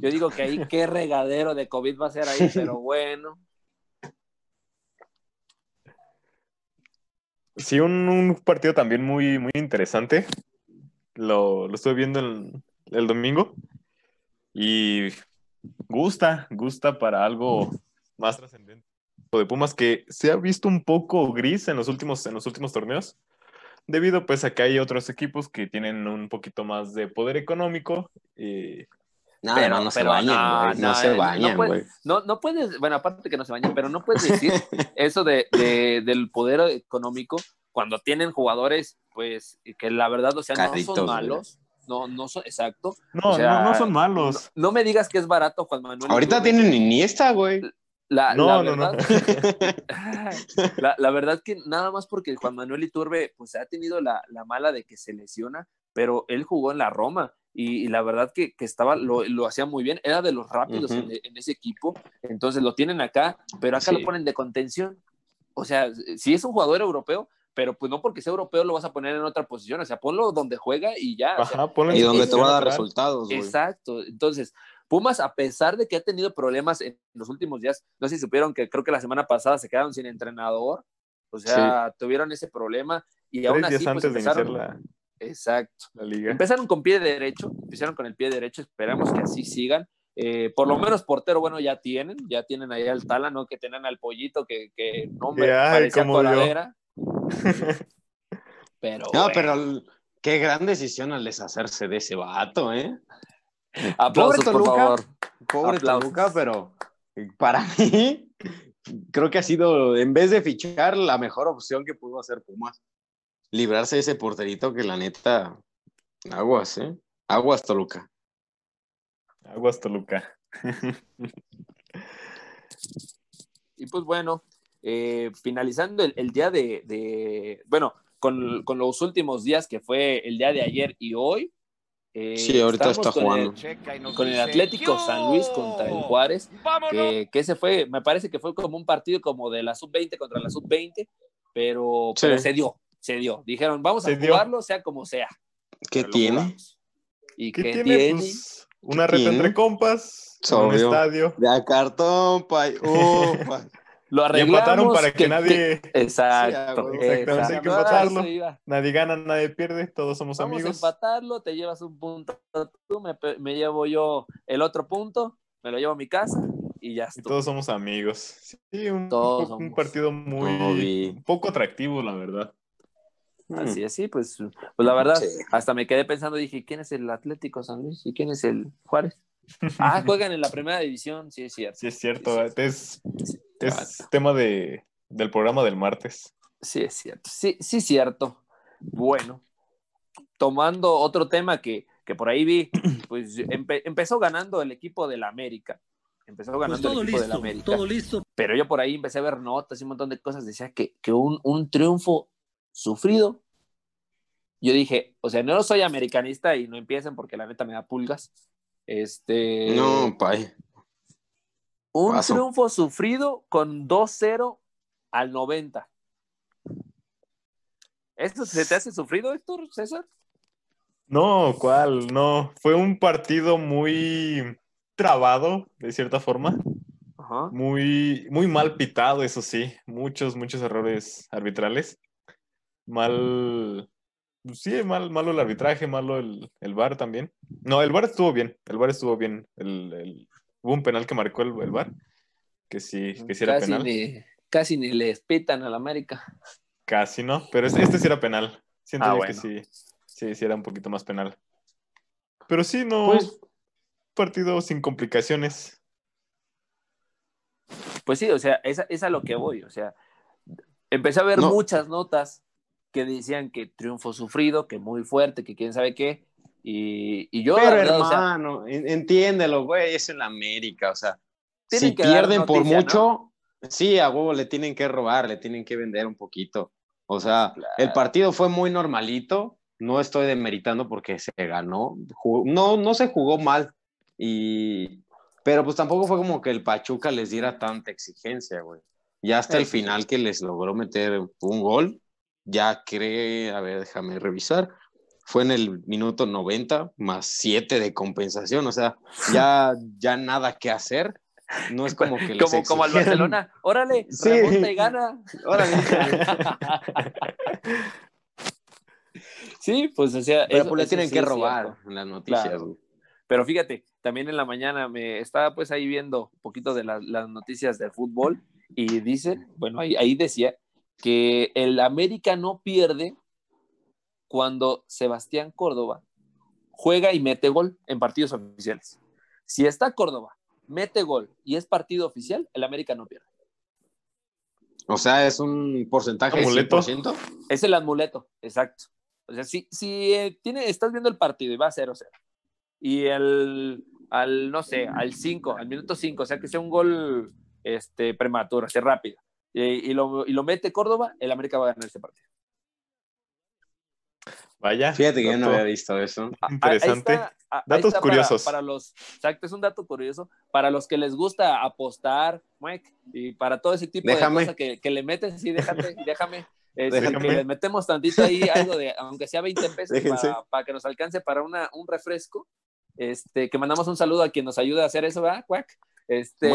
Yo digo que ahí qué regadero de COVID va a ser ahí, pero bueno. Sí, un, un partido también muy, muy interesante. Lo, lo estuve viendo el, el domingo. Y gusta, gusta para algo más trascendente. De Pumas que se ha visto un poco gris en los últimos, en los últimos torneos. Debido pues a que hay otros equipos que tienen un poquito más de poder económico. y Nada, Pero- no, no se pero bañan, no, güey. No, no, se no güey. No, no puedes, bueno, aparte que no se bañan, pero no puedes decir eso de, de- del poder económico cuando tienen jugadores, pues, que la verdad, o sea, no son malos. No, no son, exacto. no, O sea, no, no son malos. No, no me digas que es barato, Juan Manuel. Ahorita Iturbe. tienen Iniesta, güey. La, No, la no, no. verdad, la, la verdad que nada más porque Juan Manuel Iturbe pues ha tenido la, la mala de que se lesiona, pero él jugó en la Roma y, y la verdad que, que estaba, lo, lo hacía muy bien, era de los rápidos en, en ese equipo, entonces lo tienen acá, pero acá Sí. lo ponen de contención. O sea, si es un jugador europeo, pero pues no porque sea europeo lo vas a poner en otra posición, o sea, ponlo donde juega y ya. o sea, Ajá, ponlo en Y donde te va a dar resultados. Exacto. Entonces, Pumas, a pesar de que ha tenido problemas en los últimos días, no sé si supieron que creo que la semana pasada se quedaron sin entrenador, o sea, tuvieron ese problema y aún Tres así días pues, antes de iniciar empezaron. la, Exacto. la liga. Empezaron con pie derecho, empezaron con el pie derecho, esperamos que así sigan. Eh, por lo menos portero, bueno, ya tienen, ya tienen ahí al Tala, ¿no? Que tienen al pollito que, que no me Que, ay, parecía coladera. Pero, No, bueno, pero qué gran decisión al deshacerse de ese vato, ¿eh? aplausos, Pobre por Toluca. favor. Pobre Aplausos. Toluca, pero para mí creo que ha sido, en vez de fichar, la mejor opción que pudo hacer Pumas. Librarse de ese porterito que la neta, aguas, ¿eh? Aguas Toluca. Aguas Toluca. Y pues bueno, eh, finalizando el, el día de, de- bueno, con, con los últimos días que fue el día de ayer y hoy. eh, Sí, ahorita está con jugando. El, con el Atlético San Luis contra el Juárez, que, que ese fue, me parece que fue como un partido como de la sub-20 contra la sub-20, pero, Sí. pero se dio, se dio. Dijeron, vamos Se a dio. jugarlo, sea como sea. ¿Qué Pero tiene? ¿Y ¿Qué, qué, tiene? tiene? Pues una ¿Qué reta tiene? entre compas, un estadio. De a cartón, pay. Ufa. Lo Y arreglamos. empataron para que, que- nadie, que- exacto. Sí, a. Exactamente, hay exacto. que empatarlo. nadie gana, nadie pierde, todos somos Vamos a amigos. empatarlo, te llevas un punto tú, me, me llevo yo el otro punto, me lo llevo a mi casa y ya Y está. todos somos amigos. Sí, un, Todos un partido muy un poco atractivo, la verdad. Así es, sí, pues, pues la verdad, Sí. hasta me quedé pensando, dije, ¿quién es el Atlético San Luis y quién es el Juárez? Ah, juegan en la primera división, sí es cierto. Sí, es cierto. Es, Sí, es tema de, del programa del martes. Sí, es cierto. Sí, sí, cierto. Bueno, tomando otro tema que, que por ahí vi, pues empe- empezó ganando el equipo del América. Empezó Pues ganando el equipo del América. Pero yo por ahí empecé a ver notas y un montón de cosas. Decía que, que un, un triunfo sufrido yo dije, o sea, no soy americanista y no empiecen porque la neta me da pulgas. Este, No, pay. Un paso. triunfo sufrido con 2-0 al 90. ¿Esto se te hace sufrido, Héctor, César? No, ¿cuál? No, fue un partido muy trabado, de cierta forma. Ajá. Muy, muy mal pitado, eso sí. Muchos, muchos errores arbitrales. Mal. Sí, mal, malo el arbitraje, malo el, el VAR también. No, el VAR estuvo bien. El VAR estuvo bien. El, el- hubo un penal que marcó el, el VAR. Que sí, que sí era casi, penal. ni, casi ni les pitan al América. Casi, ¿no? Pero este, este sí era penal. Siento Ah, yo bueno. que sí, sí, sí era un poquito más penal. Pero sí, no. Pues- partido sin complicaciones. Pues sí, o sea, es, a- es a lo que voy. O sea, empecé a ver No. muchas notas que decían que triunfo sufrido, que muy fuerte, que quién sabe qué. Y, y yo, Pero verdad, o sea, hermano, en- entiéndelo, güey, es en la América, o sea, si que pierden por noticia, mucho, sí, a huevo le tienen que robar, le tienen que vender un poquito. O sea, Claro. el partido fue muy normalito, no estoy demeritando porque se ganó, jugó- no, no se jugó mal, y, pero pues tampoco fue como que el Pachuca les diera tanta exigencia, güey. Ya hasta el final que les logró meter un gol, ya cree, a ver, déjame revisar, fue en el minuto 90 más 7 de compensación, o sea, ya, ya nada que hacer. No es como que les como, como al. Barcelona, órale, Sí. remonta y gana. Órale. sí, pues o sea, Pero eso- pues le tienen sí que robar en las noticias. Claro. Pero fíjate, también en la mañana me estaba pues ahí viendo un poquito de la- las noticias de fútbol y dice, bueno, ahí, ahí decía que el América no pierde cuando Sebastián Córdoba juega y mete gol en partidos oficiales. Si está Córdoba, mete gol y es partido oficial, el América no pierde. O sea, es un porcentaje Amuleto. 100%. Es el amuleto, exacto. O sea, si, si eh, tiene, estás viendo el partido y va 0-0 y el, al, no sé, al 5, al minuto 5, o sea, que sea un gol este, prematuro, así rápido, y, y lo, y lo mete Córdoba, el América va a ganar ese partido. Vaya. Fíjate que yo no había visto eso. Ah, Ahí Interesante. está, ah, Datos está para- curiosos. Para, los, exacto, es un dato curioso. Para los que les gusta apostar, Mike, y para todo ese tipo Déjame. de cosas que, que le meten, sí, déjate, déjame. este, Déjame. que le metemos tantito ahí, algo de, aunque sea 20 pesos, para, para que nos alcance para una, un refresco. Este, que mandamos un saludo a quien nos ayuda a hacer eso, ¿verdad, Cuac? Este,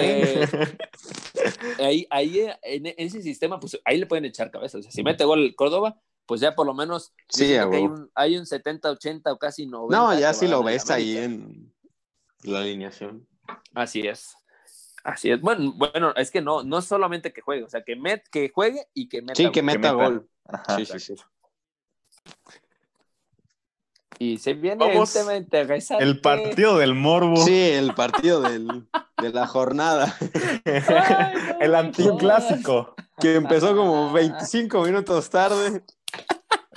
ahí, ahí en, en ese sistema, pues ahí le pueden echar cabeza. O sea, si mete gol Córdoba, pues ya por lo menos Sí, que hay un, hay un 70, 80 o casi 90. No, ya si lo el ves ahí en la alineación. Así es. Así es. Bueno, bueno, es que no, no solamente que juegue, o sea, que, met, que juegue y que meta. Sí, que meta meta. gol. Ajá. Sí, sí, sí. Y se viene Vamos, un tema interesante. El partido del morbo. Sí, el partido del- de la jornada, Ay, no, el no anticlásico. que empezó como 25 minutos tarde.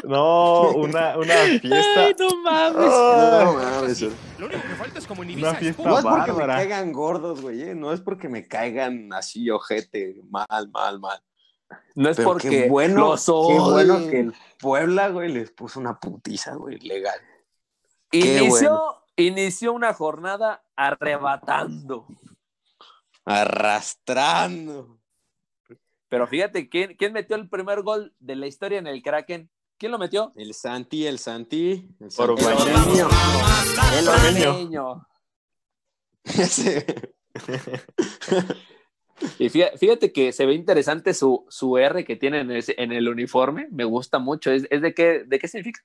No, una, una fiesta. Ay, no mames. Ah, No mames. Lo único que falta es como en Una fiesta No es porque me caigan gordos, güey. eh, No es porque me caigan así, ojete, mal, mal, mal. No es Pero porque qué bueno, los qué bueno que el Puebla, güey, les puso una putiza, güey, legal. qué inició, inició una jornada arrebatando. Arrastrando. Pero fíjate, ¿quién, quién metió el primer gol de la historia en el Kraken? ¿Quién lo metió? El Santi, el Santi. El. Orbañanos. El. Ese. Y fíjate, que se ve interesante su, su R que tiene en, ese- en el uniforme. Me gusta mucho. ¿Es, es de, qué, de qué significa?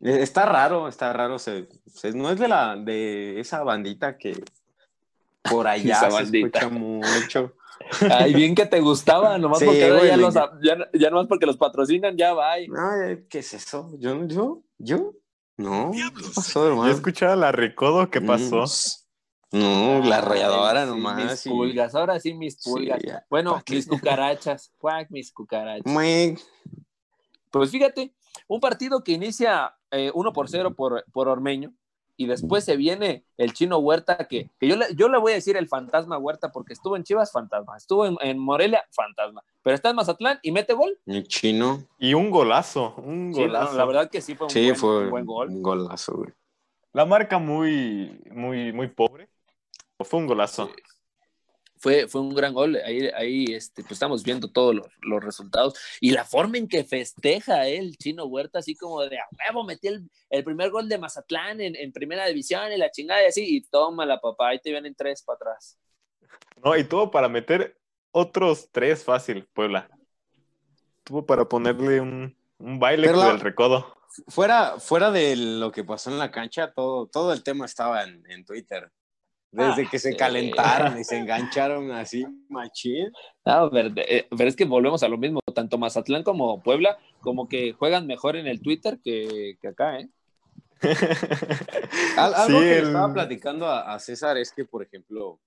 Está raro, está raro. Se, se- no es de la de esa bandita que por allá se bandita. escucha mucho. Ay, bien que te gustaba, nomás Sí, porque ahora güey, ya, los, ya, ya nomás porque los patrocinan, ya va. Ay, ¿qué es eso? ¿Yo? ¿Yo? ¿Yo? No. ¿Qué pasó, Yo hermano? escuchaba la recodo, ¿qué pasó? Mm, No, la Ay, arrolladora sí, nomás. Mis pulgas, ahora sí mis pulgas. bueno, mis cucarachas. Mis cucarachas. Mue- Pues fíjate, un partido que inicia eh, 1 por 0 por, por Ormeño, y después se viene el chino Huerta, que, que yo, le, yo le voy a decir el fantasma Huerta, porque estuvo en Chivas, fantasma, estuvo en, en Morelia, fantasma, pero está en Mazatlán y mete gol. El chino. Y un golazo, un Sí, la, golazo. la verdad que sí fue un, Sí, buen, fue un buen gol. un golazo, güey. La marca muy, muy, muy pobre. Fue un golazo. Fue, fue un gran gol. Ahí, ahí este, pues estamos viendo todos los, los resultados. Y la forma en que festeja eh, el chino Huerta, así como de a huevo, metí el, el primer gol de Mazatlán en, en primera división y la chingada y así, y toma la papá, ahí te vienen tres para atrás. No, y tuvo para meter otros tres fácil, Puebla. Tuvo para ponerle un, un baile Pero la- del recodo. Fuera, fuera de lo que pasó en la cancha, todo, todo el tema estaba en, en Twitter. Desde Ah, que se calentaron y se engancharon así, machín. No, pero, eh, pero es que volvemos a lo mismo, tanto Mazatlán como Puebla, como que juegan mejor en el Twitter que, que acá, ¿eh? Al- algo Sí, que le el- estaba platicando a, a César es que, por ejemplo,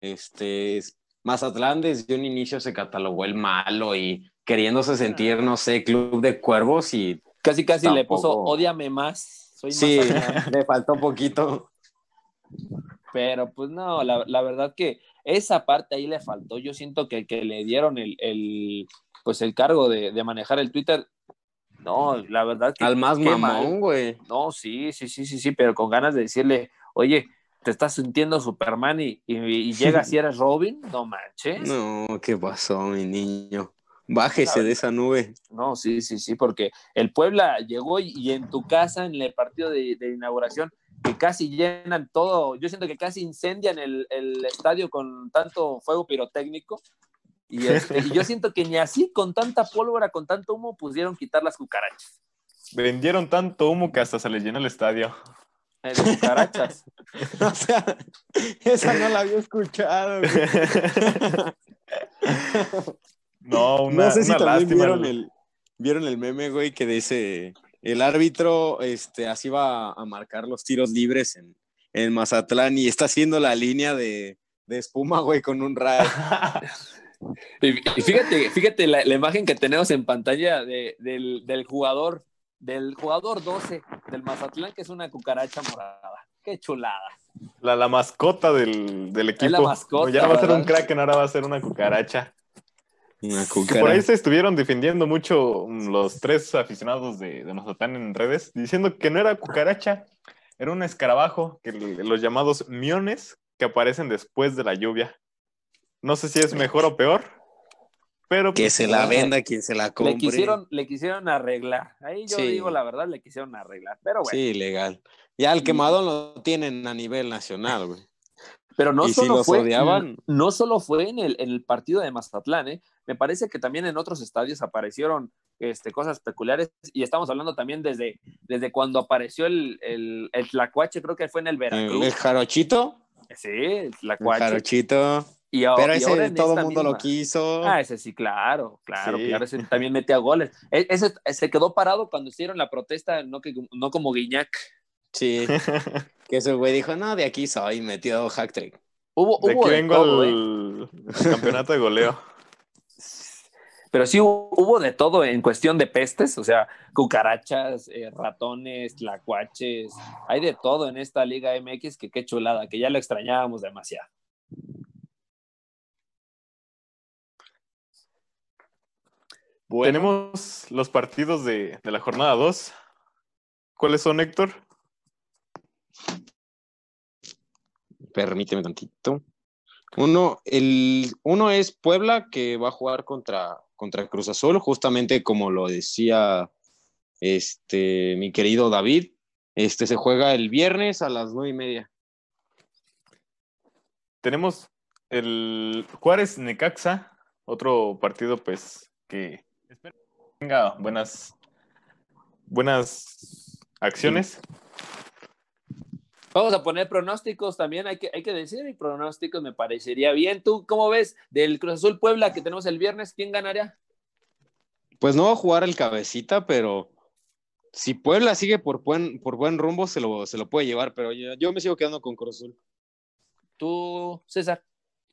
este es- Mazatlán desde un inicio se catalogó el malo y queriéndose sentir, no sé, club de cuervos y Casi, casi le puso, ódiame más, soy sí, le faltó poquito. Pero pues no, la, la verdad que esa parte ahí le faltó. Yo siento que, que le dieron el, el, pues el cargo de, de manejar el Twitter. No, la verdad que. Al más mamón, güey. No, sí, sí, sí, sí, sí, pero con ganas de decirle, oye, te estás sintiendo Superman y, y, y llegas y eres Robin, no manches. No. No, ¿qué pasó, mi niño? Bájese de esa nube. sí, sí, sí, porque el Puebla llegó y, y en tu casa, en el partido de, de inauguración, que casi llenan todo, yo siento que casi incendian el, el estadio con tanto fuego pirotécnico. Y, este, y yo siento que ni así, con tanta pólvora, con tanto humo, pudieron quitar las cucarachas. Vendieron tanto humo que hasta se les llenó el estadio. Eh, de cucarachas. O sea, esa no la había escuchado. güey. No, una, no sé si una también lástima. vieron el, vieron el meme, güey, que dice el árbitro este, así va a marcar los tiros libres en, en Mazatlán y está haciendo la línea de, de espuma, güey, con un rayo. Y, fíjate, fíjate la, la imagen que tenemos en pantalla de- del, del jugador, del jugador 12 del Mazatlán, que es una cucaracha morada. Qué chulada. La, la mascota del, del equipo. la mascota, ya va a ser un kraken, ahora va a ser una cucaracha. Una Que por ahí se estuvieron defendiendo mucho los tres aficionados de, de en redes, diciendo que no era cucaracha, era un escarabajo, que los llamados miones que aparecen después de la lluvia. No sé si es mejor o peor, pero Que pues, se la venda quien se la compre. Le quisieron, le quisieron arreglar. Ahí yo Sí. digo la verdad, le quisieron arreglar. Pero bueno, Sí, legal. Ya el quemado lo tienen a nivel nacional, güey. Pero no y si solo fue, odiaban. no solo fue en el, en el partido de Mazatlán, ¿eh? me parece que también en otros estadios aparecieron este, cosas peculiares y estamos hablando también desde, desde cuando apareció el, el, el tlacuache, creo que fue en el El, Veracruz. el jarochito. Sí, el El tlacuache. jarochito. Y, a- Pero y ahora ese en todo el mundo lo quiso. Ah, ese sí, claro, claro, Sí. claro, ese también metía goles. E- Ese se quedó parado cuando hicieron la protesta, no, que, no como Guiñac. Sí. que ese güey dijo, no, de aquí soy, metió hack trick. Hubo, de hubo aquí de vengo todo, ¿eh? al, al campeonato de goleo. Pero sí hubo, hubo de todo en cuestión de pestes, o sea, cucarachas, eh, ratones, tlacuaches, hay de todo en esta Liga MX que qué chulada, que ya lo extrañábamos demasiado. Bueno, Tenemos los partidos de, de la jornada 2. ¿Cuáles son, Héctor? Permíteme tantito. Uno, el, uno es Puebla, que va a jugar contra, contra Cruz Azul, justamente como lo decía este, mi querido David. Este se juega el viernes a las nueve y media. Tenemos el Juárez Necaxa, otro partido pues que espero que tenga buenas buenas acciones. Vamos a poner pronósticos también, hay que, hay que decir, y pronósticos me parecería bien. ¿Tú cómo ves del Cruz Azul Puebla que tenemos el viernes? ¿Quién ganaría? Pues no va a jugar el cabecita, pero si Puebla sigue por buen, por buen rumbo, se lo, se lo puede llevar, pero yo, yo me sigo quedando con Cruz Azul. Tú, César.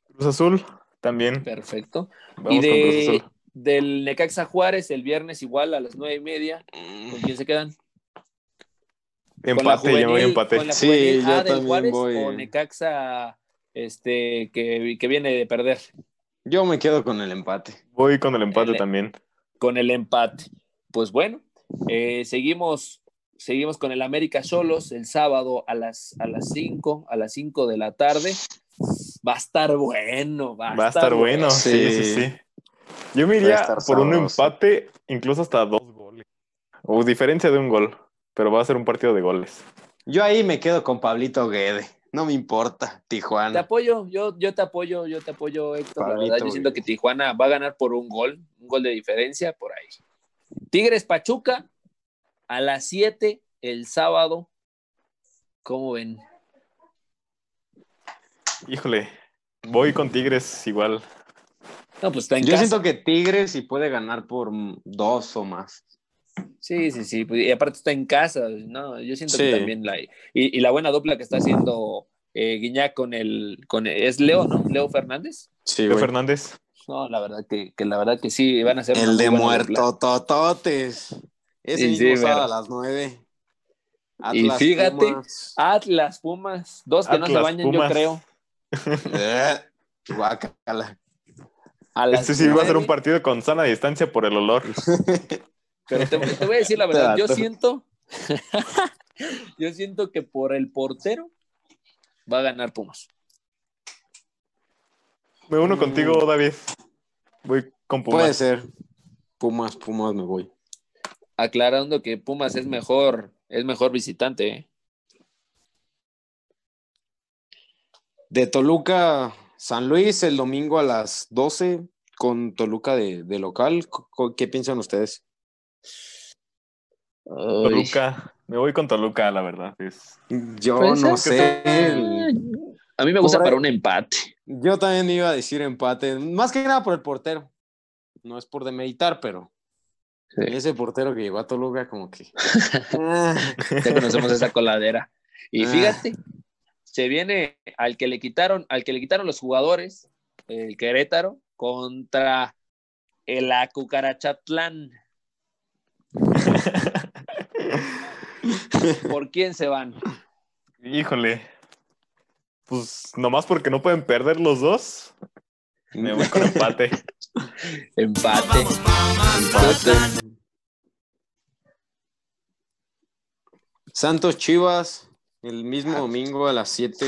Cruz Azul también. Perfecto. Vamos y con Cruz de, Azul. del Necaxa Juárez el viernes igual a las nueve y media. ¿Con quién se quedan? Empate, yo voy empate. Con la Sí, yo A del también Juárez voy- o Necaxa este, que, que viene de perder Yo me quedo con el empate. Voy con el empate El- también. con el empate. Pues bueno, eh, seguimos, seguimos con el América Solos el sábado a las, a las 5, a las 5 de la tarde. Va a estar bueno, va a, Va a estar bueno. Sí, sí, Sí. sí. Yo me iría estar por un empate, incluso hasta dos goles. O diferencia de un gol. Pero va a ser un partido de goles. Yo ahí me quedo con Pablito Guede. No me importa, Te Tijuana. apoyo, yo, yo te apoyo, yo te apoyo, Héctor. La verdad, yo siento que Tijuana va a ganar por un gol, un gol de diferencia por ahí. Tigres Pachuca a las 7 el sábado. ¿Cómo ven? Híjole, voy con Tigres igual. No, pues está en Yo casa. siento que Tigres sí puede ganar por dos o más. Sí, sí, sí. pues, Y aparte está en casa, ¿no? Yo siento que también la. Y, y la buena dupla que está haciendo eh, Guiñac con el. Con, es Leo, ¿no? Leo Fernández. Sí, Leo güey. Fernández. No, la verdad que, que la verdad que sí, van a ser. El de muerto tototes. Ese Sí, mismo sí, sábado a las nueve. Y fíjate, Pumas. Atlas, Pumas, dos que no se bañan, Pumas. yo creo. Eh, guácala. A las Este sí va a ser un partido con sana distancia por el olor. Pero te, te voy a decir la verdad, yo Dato. siento. yo siento que por el portero va a ganar Pumas. Me uno Mm. contigo, David. Voy con Pumas. Puede ser. Pumas, Pumas me voy. Aclarando que Pumas es mejor, es mejor visitante, ¿eh? De Toluca, San Luis, el domingo a las 12 con Toluca de, de local. ¿Qué piensan ustedes? Toluca. Me voy con Toluca, la verdad. Es... Yo Puede no sé. el- A mí me gusta Por para un empate. Yo también iba a decir empate. Más que nada por el portero. No es por demeritar, pero Sí. ese portero que llegó a Toluca, como que. Ah, Ya conocemos esa coladera. Y Ah. fíjate, se viene al que le quitaron, al que le quitaron los jugadores, el Querétaro, contra el Acucarachatlán. ¿Por quién se van? Híjole. Pues nomás porque no pueden perder los dos. Me voy con empate. Empate. Empate. Santos Chivas, el mismo domingo a las 7.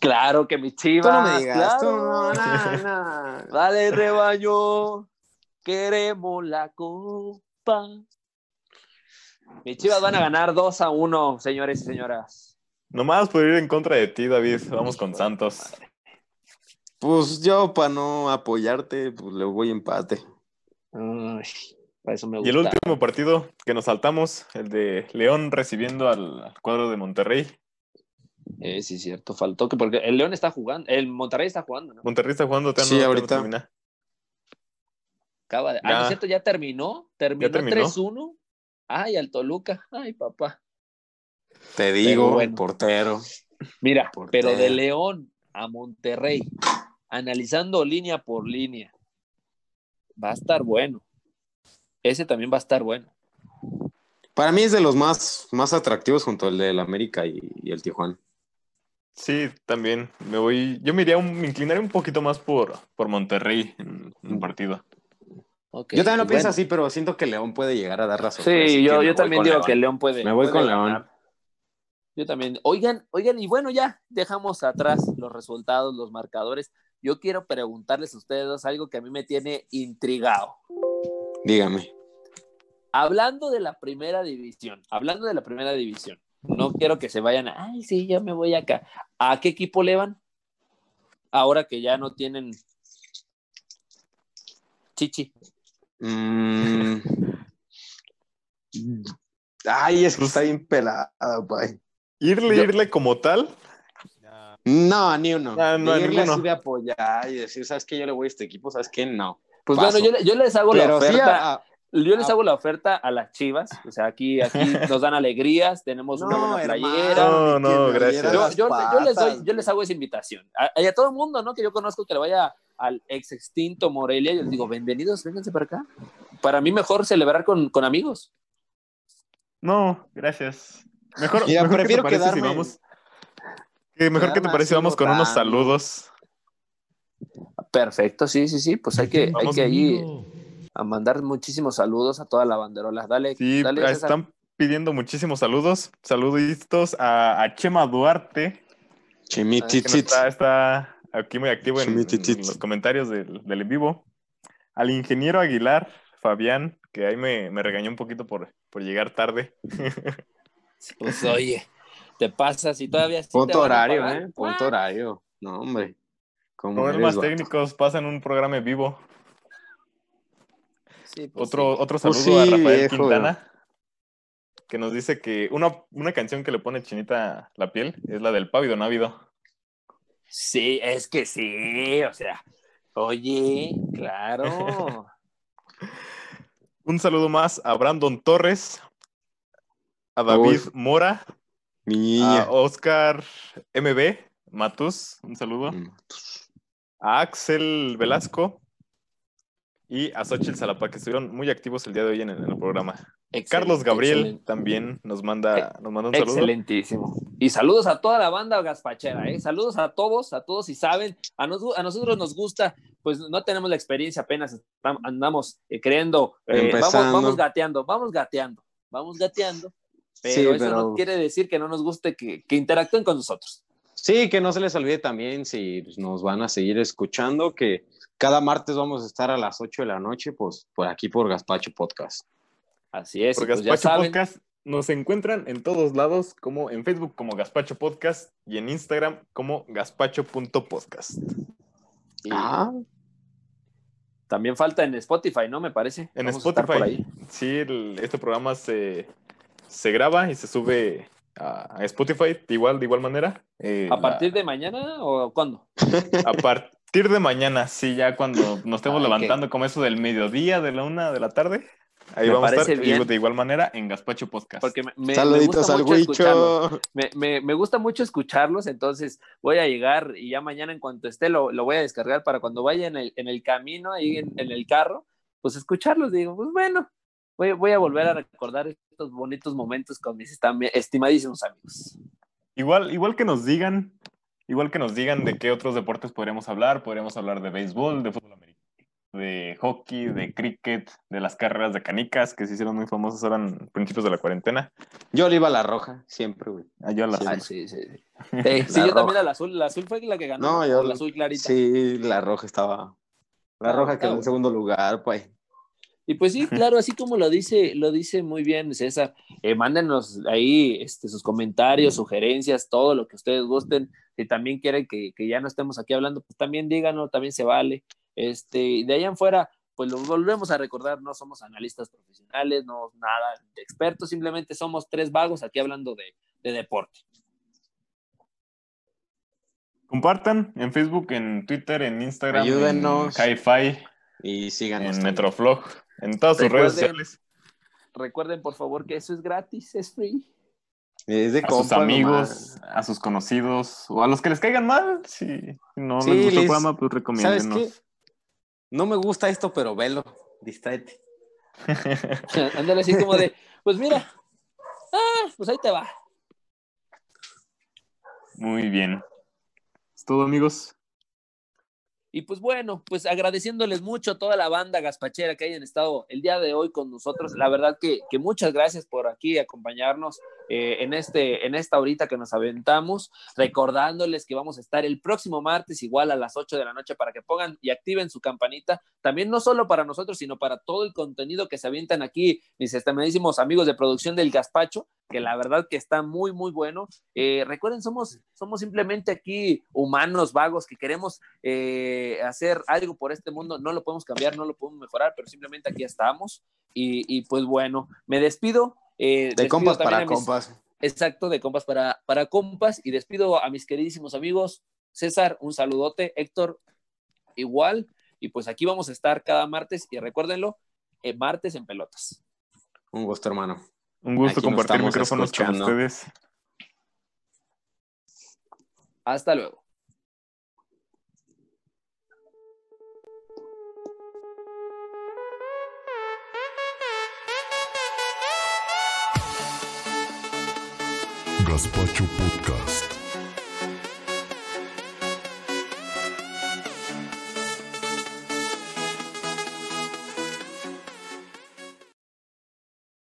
Claro que mi Tú chivas. no me digas, tú no, no, no. Dale, rebaño. Queremos la copa. Mis chivas van a ganar 2 a 1, señores y señoras. Nomás por ir en contra de ti, David. Vamos con Santos. Pues yo, para no apoyarte, pues le voy empate. Ay, para eso me Y gusta. el último partido que nos saltamos, el de León recibiendo al cuadro de Monterrey. Eh, sí, cierto, faltó que porque el León está jugando, el Monterrey está jugando, ¿no? Monterrey está jugando. todavía Sí, no- ahorita. Acaba de... Ah, no es cierto, ya terminó, terminó, terminó. 3-1. Ay, al Toluca. Ay, papá. Te digo, bueno. el portero. Mira, Portero. pero de León a Monterrey, analizando línea por línea, va a estar bueno. Ese también va a estar bueno. Para mí es de los más, más atractivos junto al del América y, y el Tijuana. Sí, también. Me voy. Yo me iría un, me inclinaré un poquito más por, por Monterrey en, en un partido. Yo también lo pues pienso bueno. así, pero siento que León puede llegar a dar la sorpresa. Sí, yo, yo también digo León. que León puede. Me voy puede con León. ganar. Yo también. Oigan, oigan, y bueno, ya dejamos atrás los resultados, los marcadores. Yo quiero preguntarles a ustedes dos algo que a mí me tiene intrigado. Dígame. Hablando de la primera división, hablando de la primera división, no quiero que se vayan a, ay, sí, yo me voy acá. ¿A qué equipo le van? Ahora que ya no tienen Chichi. Mm. Ay, es que está bien pelada, pay. Irle, Yo- irle como tal. No, ni uno. Ah, no, De irle ninguno. así de apoyar y decir, ¿sabes qué? Yo le voy a este equipo, ¿sabes qué? No. Pues Paso. bueno, yo, yo les hago la Pero sí, oferta. a- Yo les Ah. hago la oferta a las chivas, o sea, aquí, aquí nos dan alegrías, tenemos una No, buena hermano, playera. No, no, gracias. Yo, yo- yo les doy, yo les hago esa invitación. A, y a todo el mundo, ¿no? Que yo conozco que le vaya al ex extinto Morelia, yo les digo, bienvenidos, vénganse para acá. Para mí mejor celebrar con, con amigos. No, gracias. Mejor, Mira, mejor prefiero ¿qué te parece si quedarme- vamos? que mejor que te quedarme parece vamos con unos saludos. Perfecto, sí, sí, sí. Pues hay que, hay que allí a mandar muchísimos saludos a toda la banderola. Dale, Sí, dale, César. están pidiendo muchísimos saludos. Saluditos a, a Chema Duarte, que nos Chimititits. está, está aquí muy activo en, los comentarios del, del en vivo. Al ingeniero Aguilar, Fabián, que ahí me, me regañó un poquito por, por llegar tarde. Pues oye, te pasas y todavía sí Punto horario. ¿eh? Punto horario. No, hombre. ¿Cómo Problemas técnicos pasan un programa en vivo. Sí, pues Otro, sí. otro Pues saludo sí, a Rafael viejo. Quintana, que nos dice que una, una canción que le pone chinita la piel es la del Pávido Návido. Sí, es que sí, o sea, oye, claro. Un saludo más a Brandon Torres, a David Uy. Mora, Mi niña. a Oscar MB Matus, un saludo, a Axel Velasco y a Xochitl Salapa, que estuvieron muy activos el día de hoy en el, en el programa. Carlos Excelente, Gabriel excelente. también nos manda, nos manda un saludo. Excelentísimo. Y saludos a toda la banda gaspachera, ¿eh? Saludos a todos, a todos y saben, a, nos- a nosotros nos gusta, pues no tenemos la experiencia, apenas andamos eh, creendo, eh, vamos, vamos gateando, vamos gateando, vamos gateando, pero Sí, eso pero- no quiere decir que no nos guste que, que interactúen con nosotros. Sí, que no se les olvide también si nos van a seguir escuchando, que cada martes vamos a estar a las 8 de la noche, pues por aquí por Gaspacho Podcast. Así es, Por pues ya Gaspacho saben, Podcast nos encuentran en todos lados, como en Facebook como Gaspacho Podcast y en Instagram como gaspacho.podcast. y Ah, también falta en Spotify, ¿no? Me parece. En Vamos a estar por Spotify, ahí. sí, el- este programa se, se graba y se sube a, Spotify de igual, de igual manera. Eh, ¿A la- partir de mañana o cuándo? a partir de mañana, sí, ya cuando nos estemos Ay, levantando como eso del mediodía, de la una de la tarde, ahí Me vamos a estar bien. de igual manera en Gaspacho Podcast. Porque me, me- me saluditos gusta al mucho. Me, me- me gusta mucho escucharlos, entonces voy a llegar y ya mañana en cuanto esté lo, lo voy a descargar para cuando vaya en el, en el camino, ahí en, en el carro, pues escucharlos. Digo, pues bueno, voy, voy a volver a recordar estos bonitos momentos con mis estimadísimos amigos. Igual, igual que nos digan, igual que nos digan de qué otros deportes podríamos hablar, podríamos hablar de béisbol, de fútbol americano, de hockey, de cricket, de las carreras de canicas que se hicieron muy famosas ahora en principios de la cuarentena. Yo le iba a la roja, siempre, güey. Ah, yo a la- Sí. Ah, sí, sí, sí. Eh, sí, La yo también roja. a la azul, la azul fue la que ganó, No, yo- la azul clarita. Sí, la roja estaba. La roja quedó en segundo lugar, pues. Y pues sí, claro, así como lo dice, lo dice muy bien César, eh, mándenos ahí este, sus comentarios, sugerencias, todo lo que ustedes gusten. Si también quieren que, que ya no estemos aquí hablando, pues también díganlo, también se vale. Este, de allá en fuera, pues lo volvemos a recordar, no somos analistas profesionales, no nada de expertos, simplemente somos tres vagos aquí hablando de, de deporte. Compartan en Facebook, en Twitter, en Instagram, Ayúdenos. en Hi-Fi, Y síganos. en también. Metroflog, en todas sus redes sociales. Recuerden, por favor, que eso es gratis, es free. Es de A sus compas amigos, nomás. a sus conocidos, o a los que les caigan mal. Si no Sí, les gustó el programa, pues ¿Sabes recomiéndenos. qué? No me gusta esto, pero velo. Distráete. Ándale así como de, pues mira, ah, pues ahí te va. Muy bien. Es todo, amigos. Y pues bueno, pues agradeciéndoles mucho a toda la banda gaspachera que hayan estado el día de hoy con nosotros. La verdad que, que muchas gracias por aquí acompañarnos eh, en, este, en esta horita que nos aventamos, recordándoles que vamos a estar el próximo martes igual a las 8 de la noche para que pongan y activen su campanita. También no solo para nosotros, sino para todo el contenido que se avientan aquí, mis estimadísimos amigos de producción del Gaspacho, que la verdad que está muy, muy bueno. Eh, recuerden, somos, somos simplemente aquí humanos vagos que queremos eh, hacer algo por este mundo. No lo podemos cambiar, no lo podemos mejorar, pero simplemente aquí estamos. Y, y pues bueno, me despido. eh, De despido compas para mis- compas. Exacto, de compas para, para compas. Y despido a mis queridísimos amigos. César, un saludote. Héctor, igual. Y pues aquí vamos a estar cada martes. Y recuérdenlo, martes en pelotas. Un gusto, hermano. Un gusto Aquí compartir micrófonos escuchando. con ustedes. Hasta luego. Gaspacho Podcast.